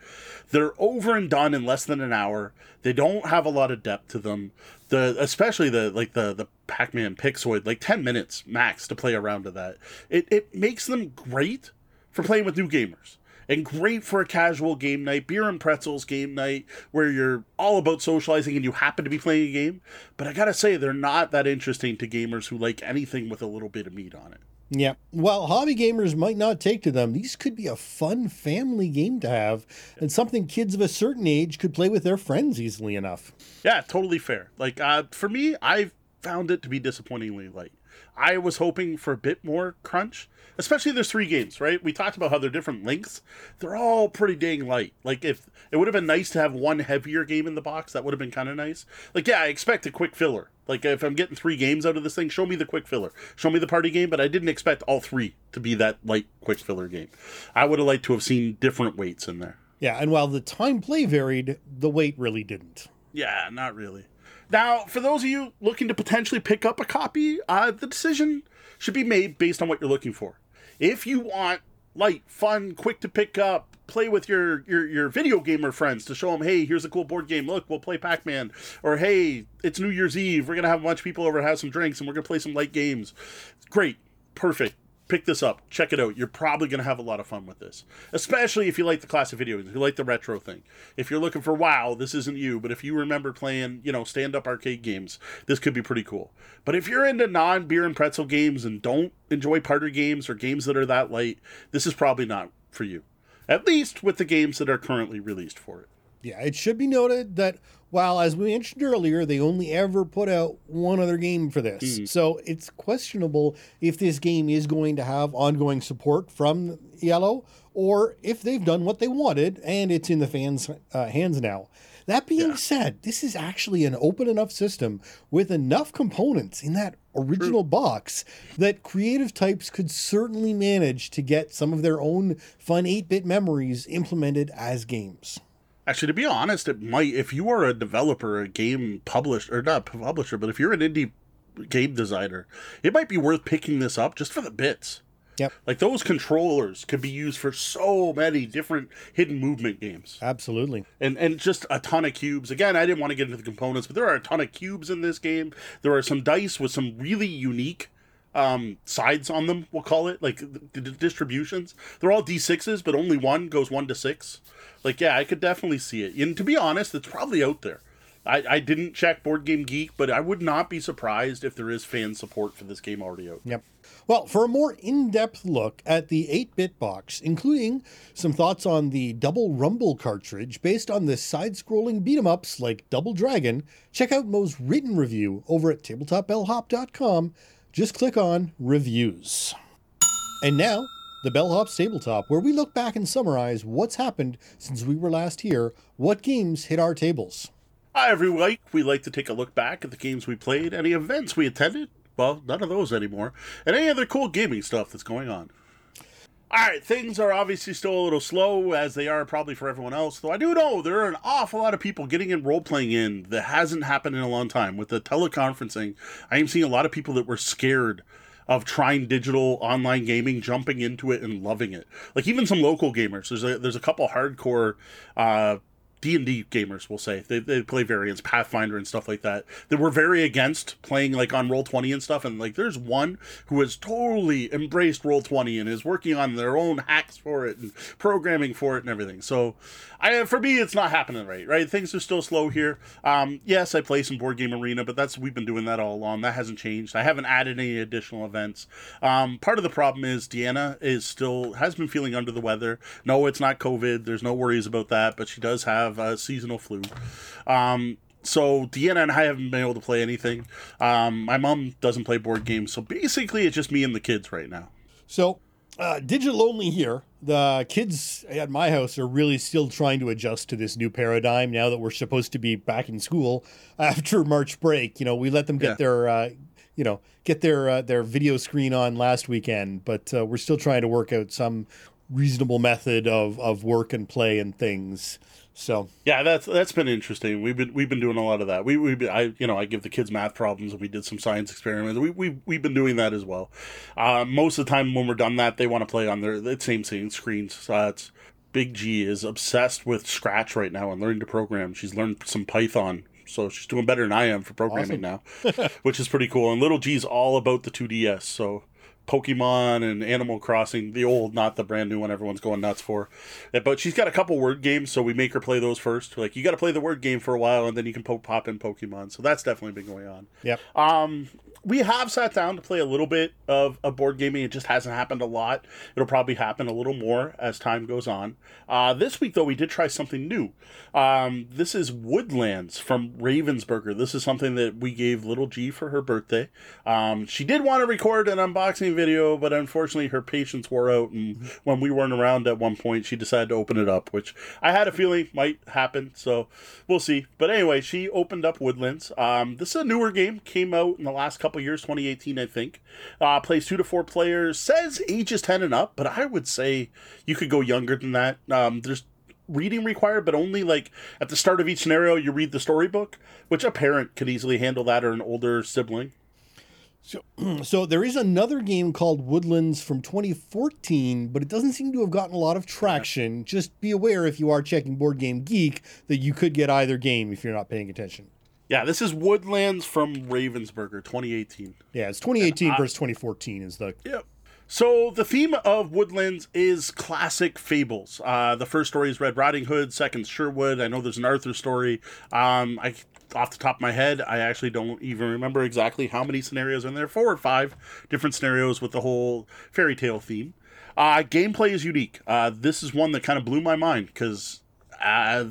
They're over and done in less than an hour. They don't have a lot of depth to them. The especially the like the the Pac-Man Pixoid, like 10 minutes max to play around to that. It it makes them great for playing with new gamers and great for a casual game night, beer and pretzels game night, where you're all about socializing and you happen to be playing a game. But I gotta say, they're not that interesting to gamers who like anything with a little bit of meat on it. Yeah. While hobby gamers might not take to them, these could be a fun family game to have and something kids of a certain age could play with their friends easily enough. Yeah, totally fair. Like, uh, for me, I've found it to be disappointingly light. I was hoping for a bit more crunch, especially there's three games, right? We talked about how they're different lengths. They're all pretty dang light. Like if it would have been nice to have one heavier game in the box, that would have been kind of nice. Like yeah, I expect a quick filler. Like if I'm getting three games out of this thing, show me the quick filler. Show me the party game, but I didn't expect all three to be that light quick filler game. I would have liked to have seen different weights in there. Yeah, and while the time play varied, the weight really didn't. Yeah, not really. Now, for those of you looking to potentially pick up a copy, uh, the decision should be made based on what you're looking for. If you want light, fun, quick to pick up, play with your, your your video gamer friends to show them, hey, here's a cool board game. Look, we'll play Pac Man. Or hey, it's New Year's Eve. We're gonna have a bunch of people over, have some drinks, and we're gonna play some light games. Great, perfect pick this up, check it out. You're probably going to have a lot of fun with this, especially if you like the classic video games, if you like the retro thing. If you're looking for wow, this isn't you, but if you remember playing, you know, stand up arcade games, this could be pretty cool. But if you're into non beer and pretzel games and don't enjoy party games or games that are that light, this is probably not for you. At least with the games that are currently released for it. Yeah, it should be noted that while, as we mentioned earlier, they only ever put out one other game for this. Mm. So it's questionable if this game is going to have ongoing support from Iello or if they've done what they wanted and it's in the fans' uh, hands now. That being yeah. said, this is actually an open enough system with enough components in that original True. box that creative types could certainly manage to get some of their own fun 8 bit memories implemented as games. Actually, to be honest, it might if you are a developer, a game publisher, or not publisher, but if you're an indie game designer, it might be worth picking this up just for the bits. Yep. Like those controllers could be used for so many different hidden movement games. Absolutely. And and just a ton of cubes. Again, I didn't want to get into the components, but there are a ton of cubes in this game. There are some dice with some really unique um, sides on them, we'll call it, like the, the distributions. They're all D6s, but only one goes 1 to 6. Like, yeah, I could definitely see it. And to be honest, it's probably out there. I, I didn't check Board Game Geek, but I would not be surprised if there is fan support for this game already out. Yep. Well, for a more in depth look at the 8 bit box, including some thoughts on the Double Rumble cartridge based on the side scrolling beat em ups like Double Dragon, check out Moe's written review over at tabletopbellhop.com. Just click on Reviews. And now, the Bellhop Tabletop, where we look back and summarize what's happened since we were last here, what games hit our tables. Hi, every week we like to take a look back at the games we played, any events we attended, well, none of those anymore, and any other cool gaming stuff that's going on. Alright, things are obviously still a little slow, as they are probably for everyone else, though I do know there are an awful lot of people getting in role playing in that hasn't happened in a long time. With the teleconferencing, I am seeing a lot of people that were scared of trying digital online gaming, jumping into it and loving it. Like even some local gamers. There's a there's a couple hardcore uh, D and D gamers will say they, they play variants, Pathfinder and stuff like that. That were very against playing like on Roll Twenty and stuff. And like, there's one who has totally embraced Roll Twenty and is working on their own hacks for it and programming for it and everything. So, I for me, it's not happening right. Right, things are still slow here. Um, yes, I play some board game arena, but that's we've been doing that all along. That hasn't changed. I haven't added any additional events. Um, part of the problem is Deanna is still has been feeling under the weather. No, it's not COVID. There's no worries about that, but she does have have seasonal flu. Um, so Deanna and I haven't been able to play anything. Um, my mom doesn't play board games, so basically it's just me and the kids right now. So uh, digital only here. The kids at my house are really still trying to adjust to this new paradigm now that we're supposed to be back in school after March break. You know, we let them get yeah. their, uh, you know, get their uh, their video screen on last weekend, but uh, we're still trying to work out some reasonable method of of work and play and things. So yeah, that's that's been interesting. We've been we've been doing a lot of that. We we I you know I give the kids math problems and we did some science experiments. We we we've been doing that as well. Uh, most of the time when we're done that, they want to play on their the same same screens. So that's Big G is obsessed with Scratch right now and learning to program. She's learned some Python so she's doing better than I am for programming awesome. now, which is pretty cool. And little G's all about the 2DS, so Pokemon and Animal Crossing, the old, not the brand new one everyone's going nuts for. But she's got a couple word games, so we make her play those first. Like you got to play the word game for a while, and then you can pop in Pokemon. So that's definitely been going on. Yep. Um, we have sat down to play a little bit of, a board gaming. It just hasn't happened a lot. It'll probably happen a little more as time goes on. Uh, this week, though, we did try something new. Um, this is Woodlands from Ravensburger. This is something that we gave little G for her birthday. Um, she did want to record an unboxing video, but unfortunately, her patience wore out. And when we weren't around at one point, she decided to open it up, which I had a feeling might happen. So we'll see. But anyway, she opened up Woodlands. Um, this is a newer game, came out in the last couple years, 2018, I think. Uh, plays two to four players, says ages 10 and up, but I would say you could go younger than that. Um, there's reading required, but only like at the start of each scenario, you read the storybook, which a parent could easily handle that or an older sibling. So, so there is another game called Woodlands from 2014, but it doesn't seem to have gotten a lot of traction. Just be aware if you are checking Board Game Geek that you could get either game if you're not paying attention. Yeah, this is Woodlands from Ravensburger, 2018. Yeah, it's 2018 uh, versus 2014 is the. Yep. So the theme of Woodlands is classic fables. Uh, the first story is Red Riding Hood. Second, Sherwood. I know there's an Arthur story. Um, I off the top of my head, I actually don't even remember exactly how many scenarios are in there. Four or five different scenarios with the whole fairy tale theme. Uh, gameplay is unique. Uh, this is one that kind of blew my mind because uh,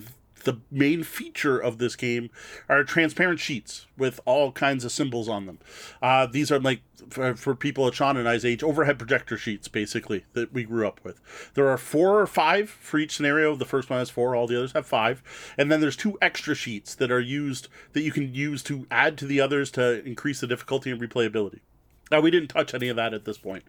the main feature of this game are transparent sheets with all kinds of symbols on them. Uh, these are like for, for, people at Sean and I's age, overhead projector sheets basically that we grew up with. There are four or five for each scenario. The first one has four, all the others have five, and then there's two extra sheets that are used that you can use to add to the others to increase the difficulty and replayability. Now we didn't touch any of that at this point.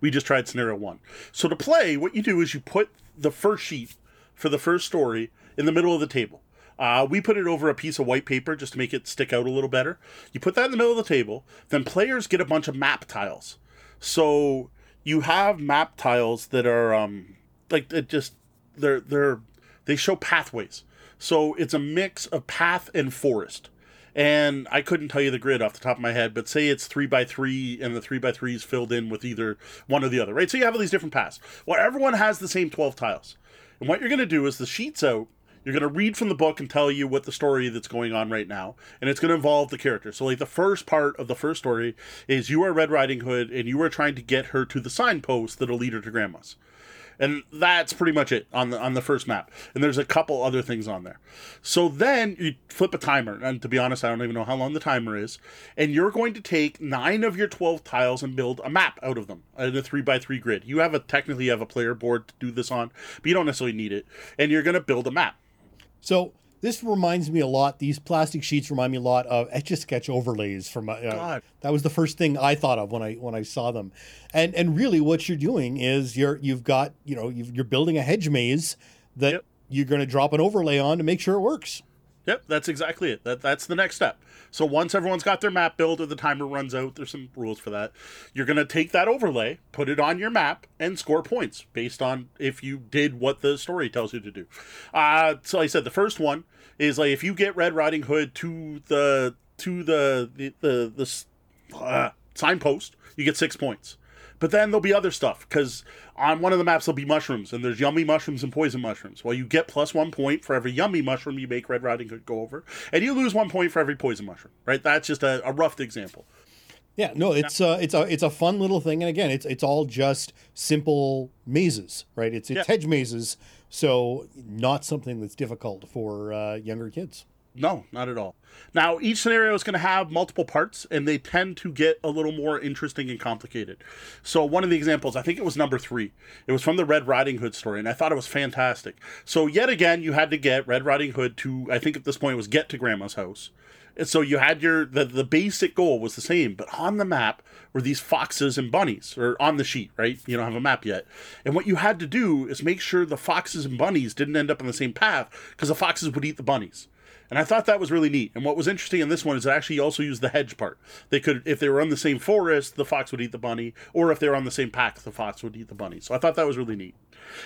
We just tried scenario one. So to play, what you do is you put the first sheet for the first story in the middle of the table. Uh, we put it over a piece of white paper just to make it stick out a little better. You put that in the middle of the table, then players get a bunch of map tiles. So you have map tiles that are um, like it just they're they're they show pathways. So it's a mix of path and forest. And I couldn't tell you the grid off the top of my head, but say it's three by three, and the three by three is filled in with either one or the other, right? So you have all these different paths. Well, everyone has the same twelve tiles. And what you're going to do is the sheet's out. You're going to read from the book and tell you what the story that's going on right now. And it's going to involve the character. So, like, the first part of the first story is you are Red Riding Hood and you are trying to get her to the signpost that'll lead her to Grandma's and that's pretty much it on the on the first map. And there's a couple other things on there. So then you flip a timer, and to be honest, I don't even know how long the timer is. And you're going to take nine of your twelve tiles and build a map out of them in a three by three grid. You have a technically you have a player board to do this on, but you don't necessarily need it. And you're going to build a map. So this reminds me a lot. These plastic sheets remind me a lot of etch a sketch overlays from. Uh, God. That was the first thing I thought of when I when I saw them, and and really what you're doing is you're you've got you know you are building a hedge maze that yep. you're going to drop an overlay on to make sure it works. Yep, that's exactly it. That that's the next step. So once everyone's got their map built or the timer runs out, there's some rules for that. You're going to take that overlay, put it on your map, and score points based on if you did what the story tells you to do. Uh, so like I said the first one is like if you get Red Riding Hood to the to the the the, the uh, signpost, you get six points. But then there'll be other stuff because on one of the maps there'll be mushrooms and there's yummy mushrooms and poison mushrooms. Well, you get plus one point for every yummy mushroom you make Red Riding Hood go over, and you lose one point for every poison mushroom. Right? That's just a, a rough example. Yeah, no, it's uh, it's a it's a fun little thing, and again, it's it's all just simple mazes, right? It's it's yeah. hedge mazes, so not something that's difficult for uh, younger kids. No, not at all. Now, each scenario is going to have multiple parts, and they tend to get a little more interesting and complicated. So, one of the examples, I think it was number three, it was from the Red Riding Hood story, and I thought it was fantastic. So, yet again, you had to get Red Riding Hood to, I think at this point, it was get to Grandma's house And so you had your the, the basic goal was the same, but on the map were these foxes and bunnies, or on the sheet, right? You don't have a map yet. And what you had to do is make sure the foxes and bunnies didn't end up on the same path because the foxes would eat the bunnies. And I thought that was really neat. And what was interesting in this one is actually also used the hedge part. They could, if they were on the same forest, the fox would eat the bunny, or if they were on the same pack, the fox would eat the bunny. So I thought that was really neat.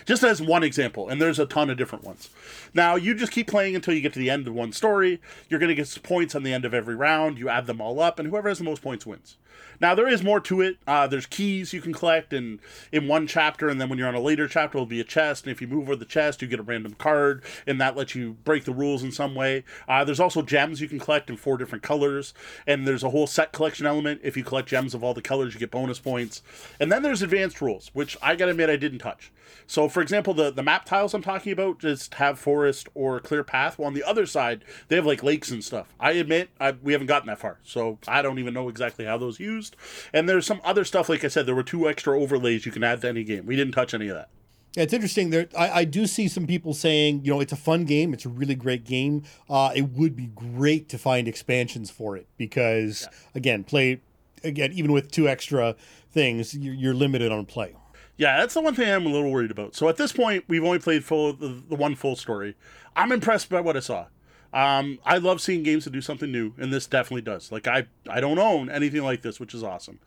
Just as one example, and there's a ton of different ones. Now, you just keep playing until you get to the end of one story. You're going to get points on the end of every round. You add them all up, and whoever has the most points wins. Now there is more to it. Uh, there's keys you can collect, and in one chapter, and then when you're on a later chapter, it'll be a chest. And if you move over the chest, you get a random card, and that lets you break the rules in some way. Uh, there's also gems you can collect in four different colors, and there's a whole set collection element. If you collect gems of all the colors, you get bonus points. And then there's advanced rules, which I gotta admit I didn't touch. So, for example, the, the map tiles I'm talking about just have forest or clear path. Well, on the other side, they have like lakes and stuff. I admit I, we haven't gotten that far, so I don't even know exactly how those used. And there's some other stuff, like I said, there were two extra overlays you can add to any game. We didn't touch any of that. Yeah, it's interesting. There, I, I do see some people saying, you know, it's a fun game. It's a really great game. Uh, it would be great to find expansions for it because, yeah. again, play again even with two extra things, you're, you're limited on play. Yeah, that's the one thing I'm a little worried about. So at this point, we've only played full the, the one full story. I'm impressed by what I saw. Um, I love seeing games that do something new, and this definitely does. Like I, I don't own anything like this, which is awesome.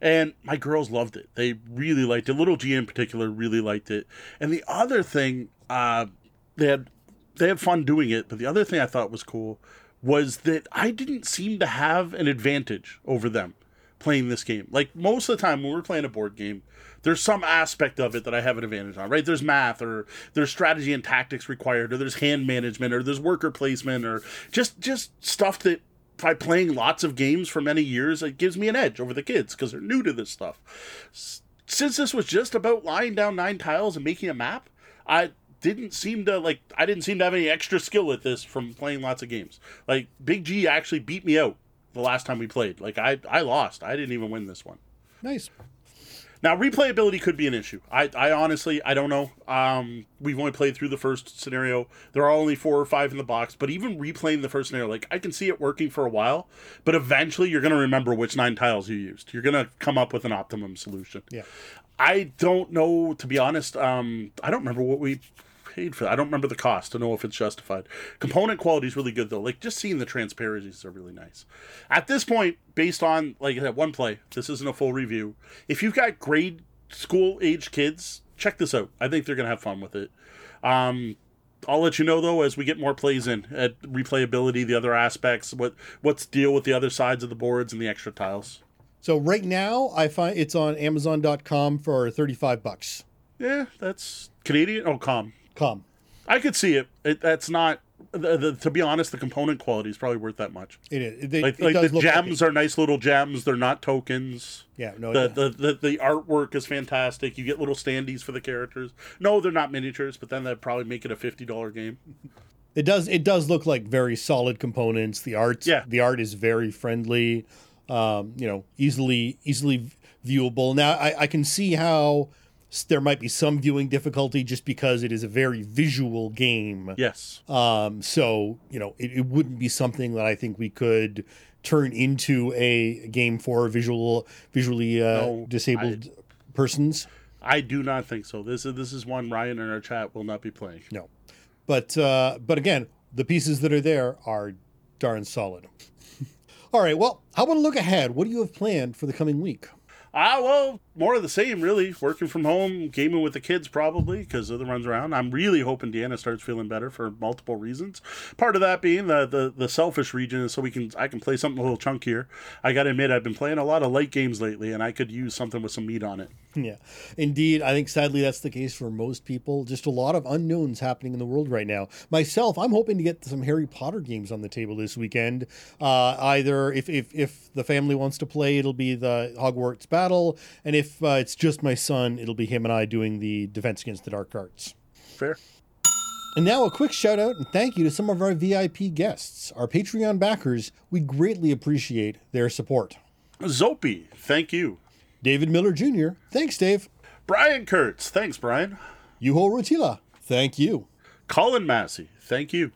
And my girls loved it. They really liked it. Little G in particular really liked it. And the other thing, uh, they had they had fun doing it. But the other thing I thought was cool was that I didn't seem to have an advantage over them playing this game. Like most of the time when we're playing a board game, there's some aspect of it that I have an advantage on, right? There's math or there's strategy and tactics required, or there's hand management, or there's worker placement, or just just stuff that by playing lots of games for many years, it gives me an edge over the kids because they're new to this stuff. Since this was just about lying down nine tiles and making a map, I didn't seem to like I didn't seem to have any extra skill at this from playing lots of games. Like Big G actually beat me out the last time we played. Like I I lost. I didn't even win this one. Nice. Now replayability could be an issue. I, I honestly I don't know. Um, we've only played through the first scenario. There are only four or five in the box, but even replaying the first scenario, like I can see it working for a while, but eventually you're gonna remember which nine tiles you used. You're gonna come up with an optimum solution. Yeah. I don't know to be honest. Um, I don't remember what we paid for that. I don't remember the cost to know if it's justified. Component quality is really good though. Like just seeing the transparencies are really nice. At this point, based on like said, one play, this isn't a full review. If you've got grade school age kids, check this out. I think they're gonna have fun with it. Um, I'll let you know though as we get more plays in at replayability, the other aspects, what what's deal with the other sides of the boards and the extra tiles. So right now, I find it's on Amazon.com for thirty-five bucks. Yeah, that's Canadian. Oh, com come. I could see it. it that's not. The, the, to be honest, the component quality is probably worth that much. It is. It, like, it like the gems like are nice little gems. They're not tokens. Yeah, no. The, the, the the artwork is fantastic. You get little standees for the characters. No, they're not miniatures, but then that'd probably make it a fifty dollar game. It does. It does look like very solid components. The art. Yeah. The art is very friendly. Um, you know, easily easily viewable. Now I, I can see how there might be some viewing difficulty just because it is a very visual game. Yes. Um, so you know, it, it wouldn't be something that I think we could turn into a game for visual visually uh, no, disabled I, persons. I do not think so. This is this is one Ryan in our chat will not be playing. No, but uh, but again, the pieces that are there are darn solid. All right. Well, how about a look ahead? What do you have planned for the coming week? Ah, well, more of the same, really. Working from home, gaming with the kids, probably, because of the runs around. I'm really hoping Deanna starts feeling better for multiple reasons. Part of that being the, the, the selfish region, so we can I can play something a little chunkier. I got to admit, I've been playing a lot of light games lately, and I could use something with some meat on it. Yeah, indeed. I think sadly that's the case for most people. Just a lot of unknowns happening in the world right now. Myself, I'm hoping to get some Harry Potter games on the table this weekend. Uh, either if, if if the family wants to play, it'll be the Hogwarts battle, and if uh, it's just my son, it'll be him and I doing the Defense Against the Dark Arts. Fair. And now a quick shout out and thank you to some of our VIP guests, our Patreon backers. We greatly appreciate their support. Zopi, thank you. David Miller Jr., thanks, Dave. Brian Kurtz, thanks, Brian. Yuho Rotila, thank you. Colin Massey, thank you.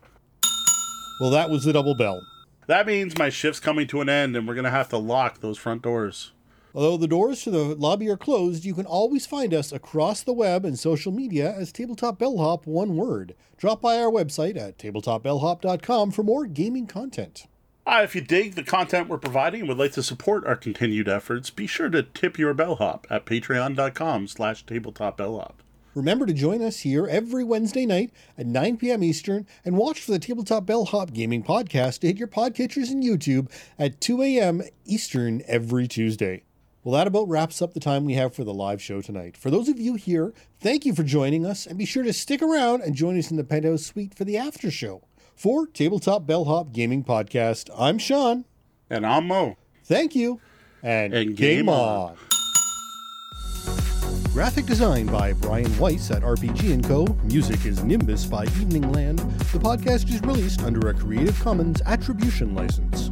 Well, that was the double bell. That means my shift's coming to an end and we're going to have to lock those front doors. Although the doors to the lobby are closed, you can always find us across the web and social media as Tabletop Bellhop, one word. Drop by our website at tabletopbellhop.com for more gaming content. Uh, if you dig the content we're providing and would like to support our continued efforts, be sure to tip your bellhop at patreon.com slash tabletopbellhop. Remember to join us here every Wednesday night at 9 p.m. Eastern and watch for the Tabletop Bellhop Gaming Podcast to hit your podcatchers and YouTube at 2 a.m. Eastern every Tuesday. Well, that about wraps up the time we have for the live show tonight. For those of you here, thank you for joining us, and be sure to stick around and join us in the Penthouse Suite for the after show. For Tabletop Bellhop Gaming Podcast, I'm Sean. And I'm Moe. Thank you, and, And game, game on. Graphic design by Brian Weiss at RPG & Co. Music is Nimbus by Evening Land. The podcast is released under a Creative Commons Attribution License.